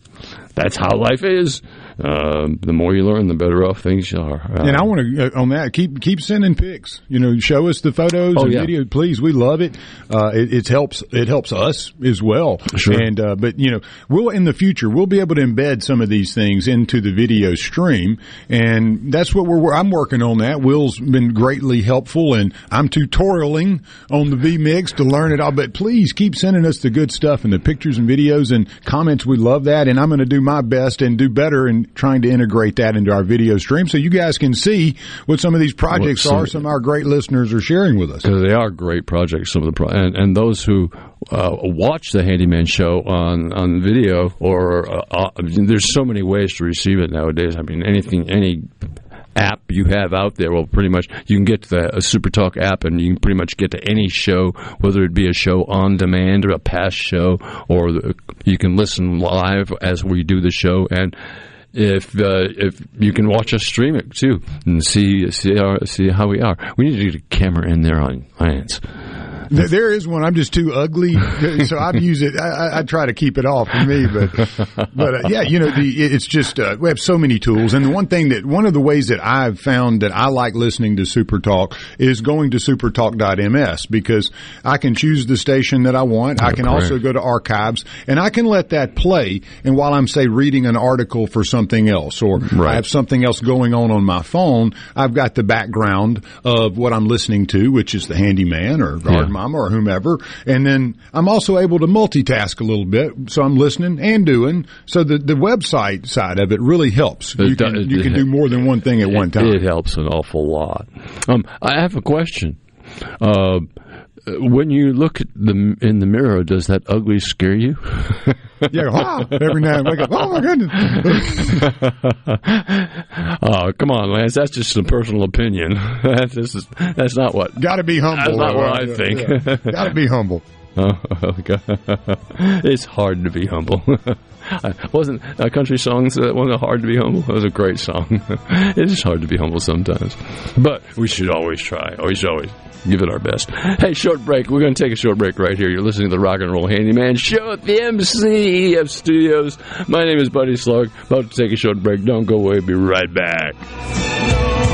that's how life is. Uh, the more you learn, the better off things are. Uh, And I want to uh, on that keep keep sending pics. You know, show us the photos Oh, and yeah. video, please. We love it. Uh, it. It helps. It helps us as well. Sure. And uh, but you know, we'll in the future we'll be able to embed some of these things into the video stream, and that's what we're. I'm working on that. Will's been greatly helpful, and I'm tutorialing on the vMix to learn it all. But please keep sending us the good stuff and the pictures and videos and comments. We love that, and I'm going to do my best and do better in trying to integrate that into our video stream so you guys can see what some of these projects some- are. Some of our great listeners are sharing with us. because they are great projects. Some of the pro- and, and those who uh, watch the Handyman Show on on video or uh, uh, there's so many ways to receive it nowadays. I mean, anything any app you have out there, well, pretty much you can get to the a Super Talk app and you can pretty much get to any show, whether it be a show on demand or a past show, or the, you can listen live as we do the show and. If uh, if you can watch us stream it too and see see our, see how we are, we need to get a camera in there on Lance. Th- There is one. I'm just too ugly, so I'd use it. I, I, I try to keep it off for me, but but uh, yeah, you know, the, it's just uh, we have so many tools, and the one thing that one of the ways that I've found that I like listening to Super Talk is going to supertalk.ms because I can choose the station that I want. I can correct. also go to archives, and I can let that play. And while I'm say reading an article for something else, or I have something else going on on my phone, I've got the background of what I'm listening to, which is the handyman or garden mama or whomever. And then I'm also able to multitask a little bit. So I'm listening and doing. So the, the website side of it really helps. You can, you can do more than one thing at one time. It helps an awful lot. Um, I have a question. Uh, Uh, when you look at the in the mirror, does that ugly scare you? yeah, wow. Every now and then, I up, oh my goodness. oh, come on, Lance. That's just a personal opinion. that's just, that's not what. Got to be humble. That's not what? I think. Yeah. Got to be humble. Oh, it's hard to be humble. I wasn't a country song that uh, wasn't hard to be humble. It was a great song. it is hard to be humble sometimes, but we should always try. We should always give it our best. Hey, short break. We're going to take a short break right here. You're listening to the Rock and Roll Handyman Show at the MCEF Studios. My name is Buddy Slowick. About to take a short break. Don't go away. Be right back.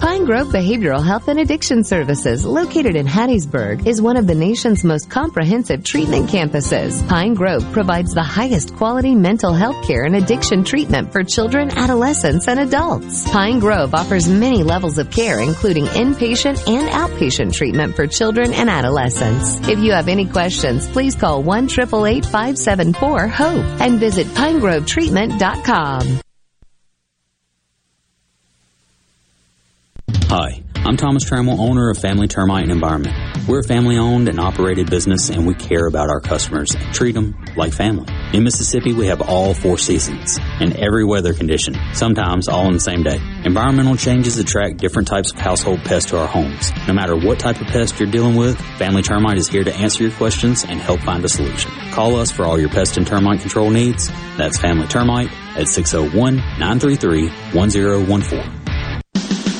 Pine Grove Behavioral Health and Addiction Services, located in Hattiesburg, is one of the nation's most comprehensive treatment campuses. Pine Grove provides the highest quality mental health care and addiction treatment for children, adolescents, and adults. Pine Grove offers many levels of care, including inpatient and outpatient treatment for children and adolescents. If you have any questions, please call 1 574 HOPE and visit pinegrovetreatment.com. Hi, I'm Thomas Trammell, owner of Family Termite and Environment. We're a family owned and operated business and we care about our customers and treat them like family. In Mississippi, we have all four seasons and every weather condition, sometimes all in the same day. Environmental changes attract different types of household pests to our homes. No matter what type of pest you're dealing with, Family Termite is here to answer your questions and help find a solution. Call us for all your pest and termite control needs. That's Family Termite at 601 933 1014.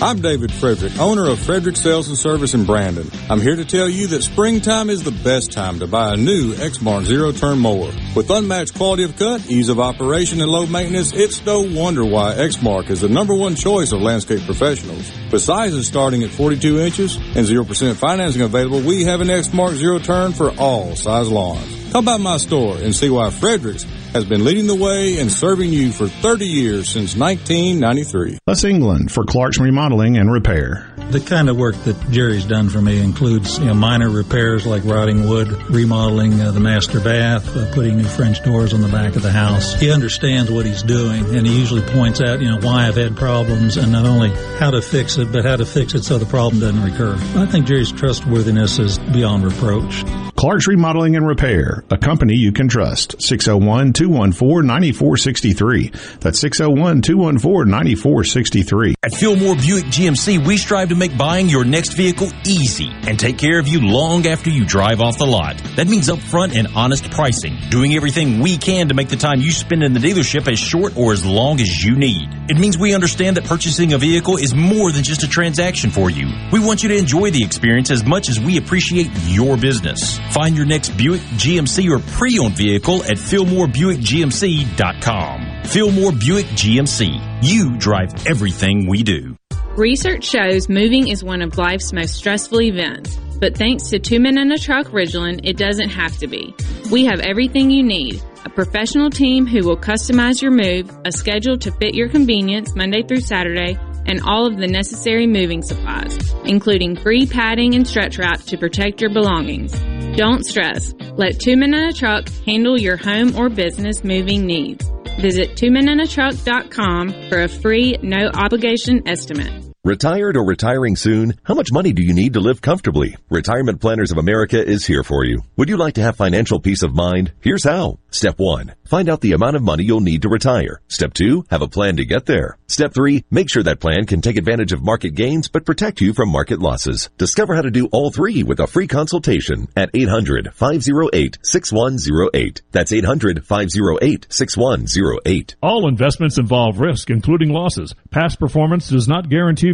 I'm David Frederick, owner of Frederick Sales and Service in Brandon. I'm here to tell you that springtime is the best time to buy a new Exmark zero turn mower. With unmatched quality of cut, ease of operation, and low maintenance, it's no wonder why Exmark is the number one choice of landscape professionals. With sizes starting at 42 inches and 0% financing available, we have an Exmark zero turn for all size lawns. Come by my store and see why Fredericks has been leading the way and serving you for 30 years since 1993. Les England for Clark's Remodeling and Repair. The kind of work that Jerry's done for me includes you know, minor repairs like rotting wood, remodeling uh, the master bath, uh, putting new French doors on the back of the house. He understands what he's doing, and he usually points out, you know, why I've had problems, and not only how to fix it, but how to fix it so the problem doesn't recur. I think Jerry's trustworthiness is beyond reproach. Clark's Remodeling and Repair, a company you can trust. 601 214 9463. That's 601 214 9463. At Fillmore Buick GMC, we strive to make buying your next vehicle easy and take care of you long after you drive off the lot. That means upfront and honest pricing, doing everything we can to make the time you spend in the dealership as short or as long as you need. It means we understand that purchasing a vehicle is more than just a transaction for you. We want you to enjoy the experience as much as we appreciate your business. Find your next Buick, GMC, or pre-owned vehicle at FillmoreBuickGMC.com. Fillmore Buick GMC. You drive everything we do. Research shows moving is one of life's most stressful events, but thanks to Two Men in a Truck Ridgeland, it doesn't have to be. We have everything you need. A professional team who will customize your move, a schedule to fit your convenience Monday through Saturday, and all of the necessary moving supplies, including free padding and stretch wrap to protect your belongings. Don't stress. Let Two Men in a Truck handle your home or business moving needs. Visit twomeninatruck.com for a free, no obligation estimate. Retired or retiring soon? How much money do you need to live comfortably? Retirement Planners of America is here for you. Would you like to have financial peace of mind? Here's how. Step 1. Find out the amount of money you'll need to retire. Step 2. Have a plan to get there. Step 3. Make sure that plan can take advantage of market gains but protect you from market losses. Discover how to do all three with a free consultation at 800-508-6108. That's 800-508-6108. All investments involve risk, including losses. Past performance does not guarantee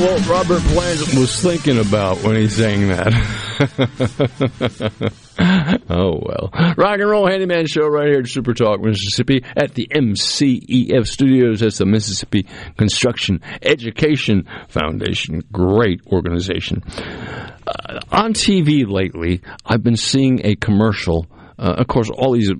what Robert Plant was thinking about when he sang that. oh well. Rock and Roll Handyman Show right here at Super Talk, Mississippi at the MCEF Studios. That's the Mississippi Construction Education Foundation. Great organization. Uh, on TV lately, I've been seeing a commercial. Uh, of course, all these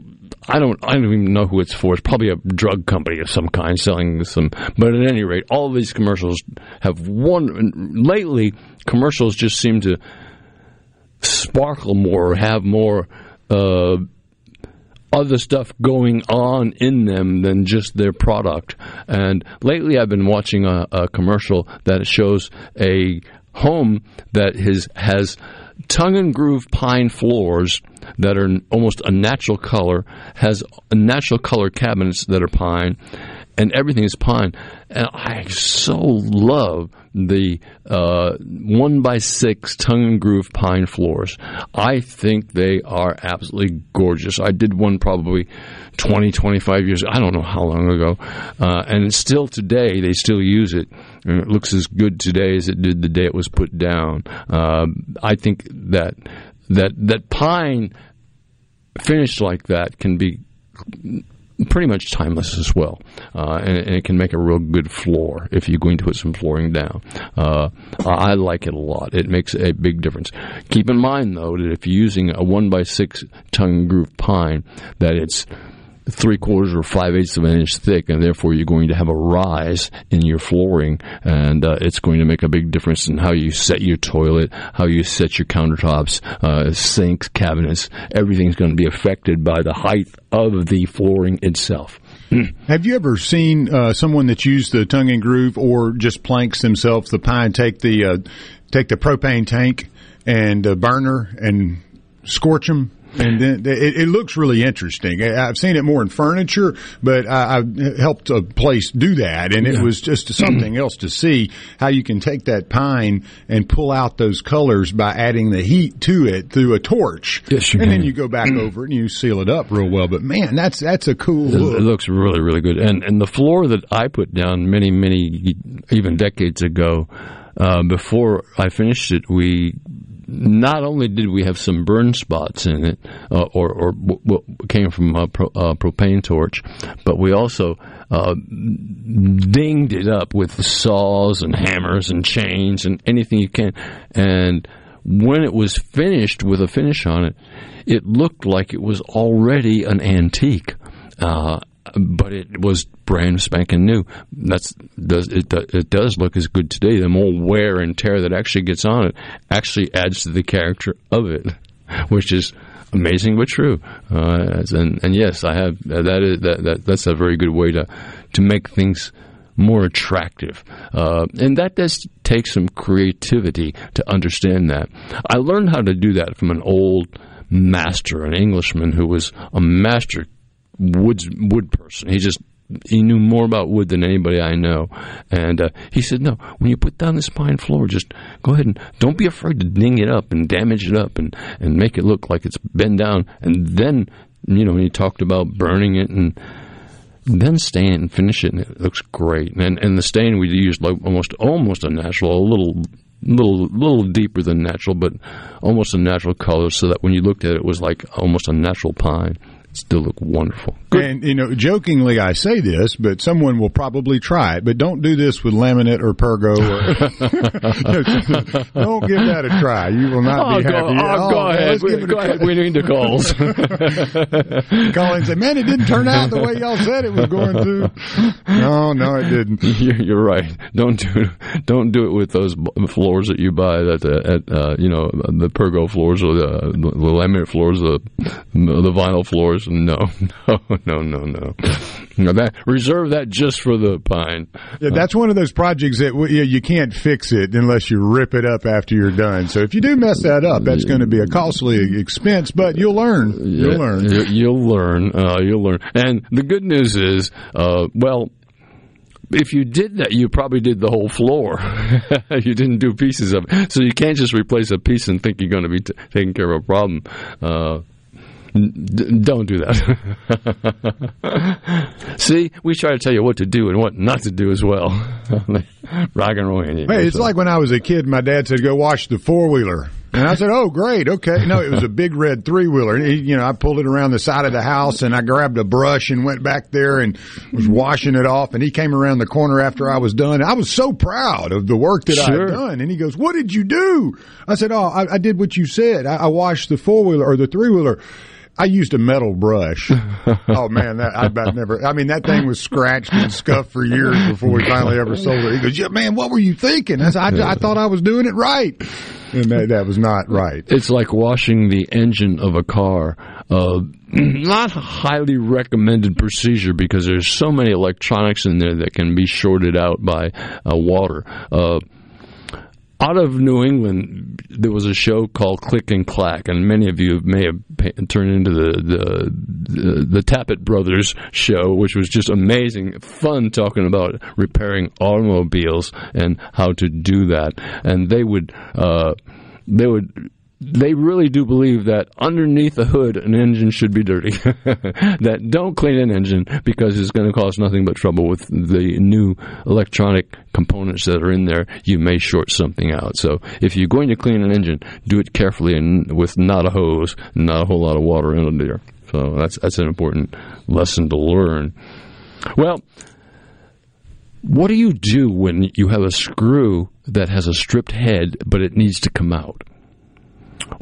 I don't I don't even know who it's for. It's probably a drug company of some kind selling some. But at any rate, all these commercials have one. Lately, commercials just seem to sparkle more, have more. Uh, other stuff going on in them than just their product. And lately, I've been watching a, a commercial that shows a home that has, has tongue and groove pine floors that are almost a natural color, has natural color cabinets that are pine, and everything is pine. And I so love the uh, one by six tongue and groove pine floors. I think they are absolutely gorgeous. I did one probably 20, 25 years. I don't know how long ago, uh, and still today they still use it. And it looks as good today as it did the day it was put down. Uh, I think that that that pine finished like that can be pretty much timeless as well, uh, and, and, it can make a real good floor if you're going to put some flooring down. Uh, I like it a lot. It makes a big difference. Keep in mind though that if you're using a one by six tongue groove pine, that it's three quarters or five eighths of an inch thick, and therefore you're going to have a rise in your flooring, and uh, it's going to make a big difference in how you set your toilet, how you set your countertops, uh, sinks, cabinets. Everything's going to be affected by the height of the flooring itself. Have you ever seen uh, someone that's used the tongue and groove or just planks themselves, the pine, take the uh, take the propane tank and burner and scorch them and then it, it, looks really interesting. I've seen it more in furniture, but I, have helped a place do that, and it yeah. was just something else to see how you can take that pine and pull out those colors by adding the heat to it through a torch. Yes, and can. then you go back over it and you seal it up real well. But man, that's that's a cool. Look. It looks really really good, and and the floor that I put down many many even decades ago. Uh, before I finished it, we not only did we have some burn spots in it, uh, or, or what came from a pro, uh, propane torch, but we also uh, dinged it up with saws and hammers and chains and anything you can. And when it was finished with a finish on it, it looked like it was already an antique. Uh, but it was brand spanking new. That's does it? It does look as good today. The more wear and tear that actually gets on it actually adds to the character of it, which is amazing but true. Uh, and and yes, I have that is that, that that's a very good way to to make things more attractive. Uh, and that does take some creativity to understand that. I learned how to do that from an old master, an Englishman who was a master woods wood person. He just he knew more about wood than anybody I know. And uh, he said, no, when you put down this pine floor, just go ahead and don't be afraid to ding it up and damage it up and, and make it look like it's bent down. And then, you know, he talked about burning it and then stain it and finish it, and it looks great. And and the stain we used like almost almost a natural, a little little little deeper than natural, but almost a natural color, so that when you looked at it, it was like almost a natural pine still look wonderful. Good. And you know, jokingly I say this, but someone will probably try it. But don't do this with laminate or pergo. Or don't give that a try. You will not oh, be go, happy. Oh, oh, go ahead. We, go ahead. We need the calls. Call and say, "Man, it didn't turn out the way y'all said it was going to." No, no, it didn't. You're right. Don't do don't do it with those floors that you buy at, at uh, you know the pergo floors or the, the laminate floors, the the vinyl floors no, no, no, no, no. no that reserve that just for the pine. Yeah, that's one of those projects that you, you can't fix it unless you rip it up after you're done. So if you do mess that up, that's going to be a costly expense, but you'll learn. You'll yeah, learn. You'll learn. Uh, you'll learn. And the good news is, uh, well, if you did that, you probably did the whole floor. you didn't do pieces of it. So you can't just replace a piece and think you're going to be t- taking care of a problem. Uh, D- don't do that. See, we try to tell you what to do and what not to do as well. Rock and roll. Hey, it's so. like when I was a kid, my dad said, go wash the four wheeler. And I said, "Oh, great, okay." No, it was a big red three wheeler. You know, I pulled it around the side of the house, and I grabbed a brush and went back there and was mm-hmm. washing it off. And he came around the corner after I was done. I was so proud of the work that sure. I had done. And he goes, "What did you do?" I said, "Oh, I, I did what you said. I, I washed the four wheeler or the three wheeler." I used a metal brush. oh man, that I about never. I mean, that thing was scratched and scuffed for years before we finally ever sold it. He goes, "Yeah, man, what were you thinking?" I, said, I, I thought I was doing it right, and that, that was not right. It's like washing the engine of a car. Uh, not a highly recommended procedure because there's so many electronics in there that can be shorted out by uh, water. Uh, out of New England, there was a show called Click and Clack, and many of you may have turned into the the, the, the Tappet Brothers show, which was just amazing, fun talking about repairing automobiles and how to do that. And they would uh, they would they really do believe that underneath the hood an engine should be dirty. that don't clean an engine because it's going to cause nothing but trouble with the new electronic components that are in there. You may short something out. So if you're going to clean an engine, do it carefully and with not a hose, not a whole lot of water in there. So that's that's an important lesson to learn. Well, what do you do when you have a screw that has a stripped head but it needs to come out?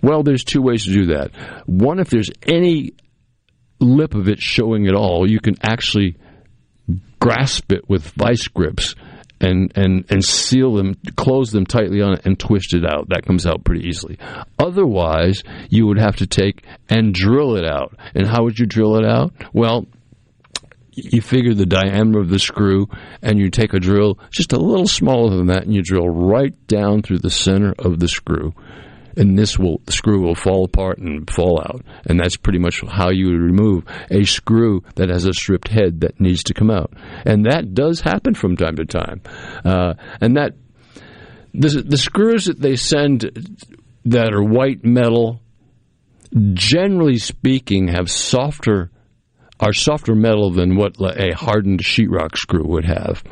Well, there's two ways to do that. One, if there's any lip of it showing at all, you can actually grasp it with vice grips and, and, and seal them, close them tightly on it, and twist it out. That comes out pretty easily. Otherwise, you would have to take and drill it out. And how would you drill it out? Well, you figure the diameter of the screw, and you take a drill just a little smaller than that, and you drill right down through the center of the screw and this will the screw will fall apart and fall out. And that's pretty much how you would remove a screw that has a stripped head that needs to come out. And that does happen from time to time. Uh, and that the, the screws that they send that are white metal, generally speaking, have softer are softer metal than what a hardened sheetrock screw would have.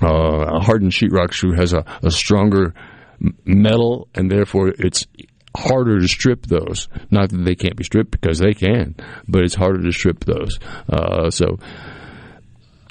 Uh, a hardened sheetrock screw has a, a stronger metal, and therefore it's harder to strip those. Not that they can't be stripped because they can, but it's harder to strip those. Uh, so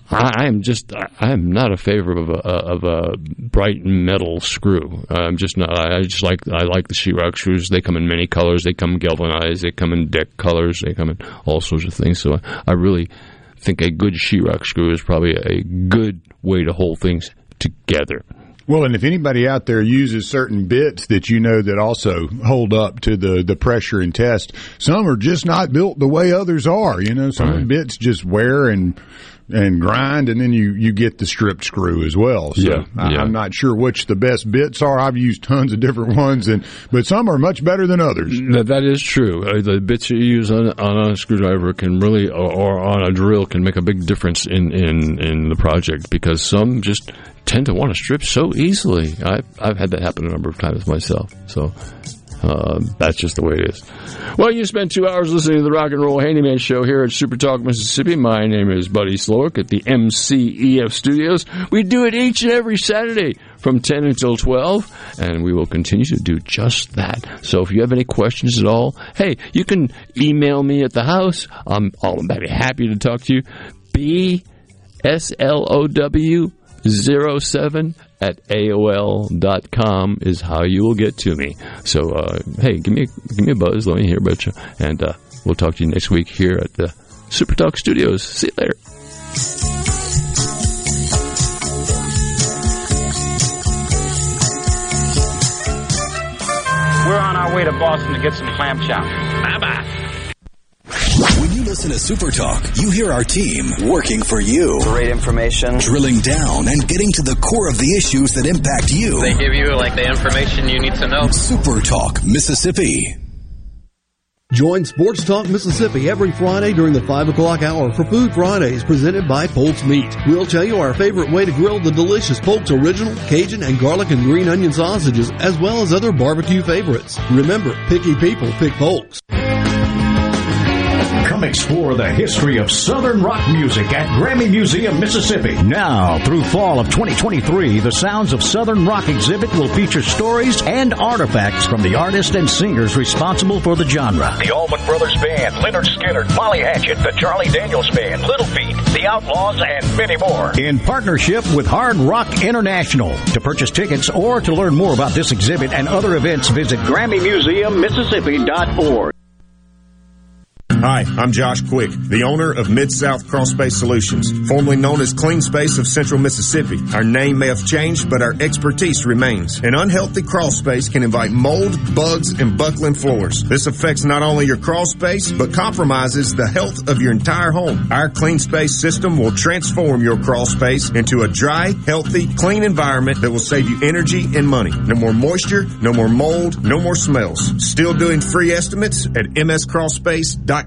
I am just I am not a favor of a of a bright metal screw. I'm just not. I just like I like the sheetrock screws. They come in many colors. They come galvanized. They come in deck colors. They come in all sorts of things. So I really think a good sheetrock screw is probably a good way to hold things together. Well, and if anybody out there uses certain bits that you know that also hold up to the, the pressure and test, some are just not built the way others are. You know, some right. bits just wear and and grind, and then you, you get the stripped screw as well. So yeah, I, yeah. I'm not sure which the best bits are. I've used tons of different ones, and but some are much better than others. that, that is true. Uh, the bits you use on, on a screwdriver can really, or, or on a drill, can make a big difference in, in, in the project because some just tend to want to strip so easily. I've, I've had that happen a number of times myself. So uh, that's just the way it is. Well, you spent two hours listening to the Rock and Roll Handyman Show here at Super Talk, Mississippi. My name is Buddy Slowick at the MCEF Studios. We do it each and every Saturday from 10 until 12, and we will continue to do just that. So if you have any questions at all, hey, you can email me at the house. I'm, I'll be happy to talk to you. B S L O W 07 at AOL.com is how you will get to me. So, uh, hey, give me, give me a buzz. Let me hear about you. And uh, we'll talk to you next week here at the Super Talk Studios. See you later. We're on our way to Boston to get some clam chowder. Bye bye. When you listen to Super Talk, you hear our team working for you. Great information. Drilling down and getting to the core of the issues that impact you. They give you like the information you need to know. Super Talk, Mississippi. Join Sports Talk Mississippi every Friday during the 5 o'clock hour for Food Fridays presented by Polk's Meat. We'll tell you our favorite way to grill the delicious Polk's Original, Cajun, and garlic and green onion sausages, as well as other barbecue favorites. Remember, picky people pick Polk's. Come explore the history of Southern rock music at Grammy Museum, Mississippi. Now, through fall of 2023, the Sounds of Southern Rock exhibit will feature stories and artifacts from the artists and singers responsible for the genre. The Allman Brothers Band, Lynyrd Skynyrd, Molly Hatchet, the Charlie Daniels Band, Little Feat, The Outlaws, and many more. In partnership with Hard Rock International. To purchase tickets or to learn more about this exhibit and other events, visit GrammyMuseumMississippi.org. Hi, I'm Josh Quick, the owner of Mid-South Crawl Space Solutions, formerly known as Clean Space of Central Mississippi. Our name may have changed, but our expertise remains. An unhealthy crawl space can invite mold, bugs, and buckling floors. This affects not only your crawl space, but compromises the health of your entire home. Our Clean Space system will transform your crawl space into a dry, healthy, clean environment that will save you energy and money. No more moisture, no more mold, no more smells. Still doing free estimates at mscrawlspace.com.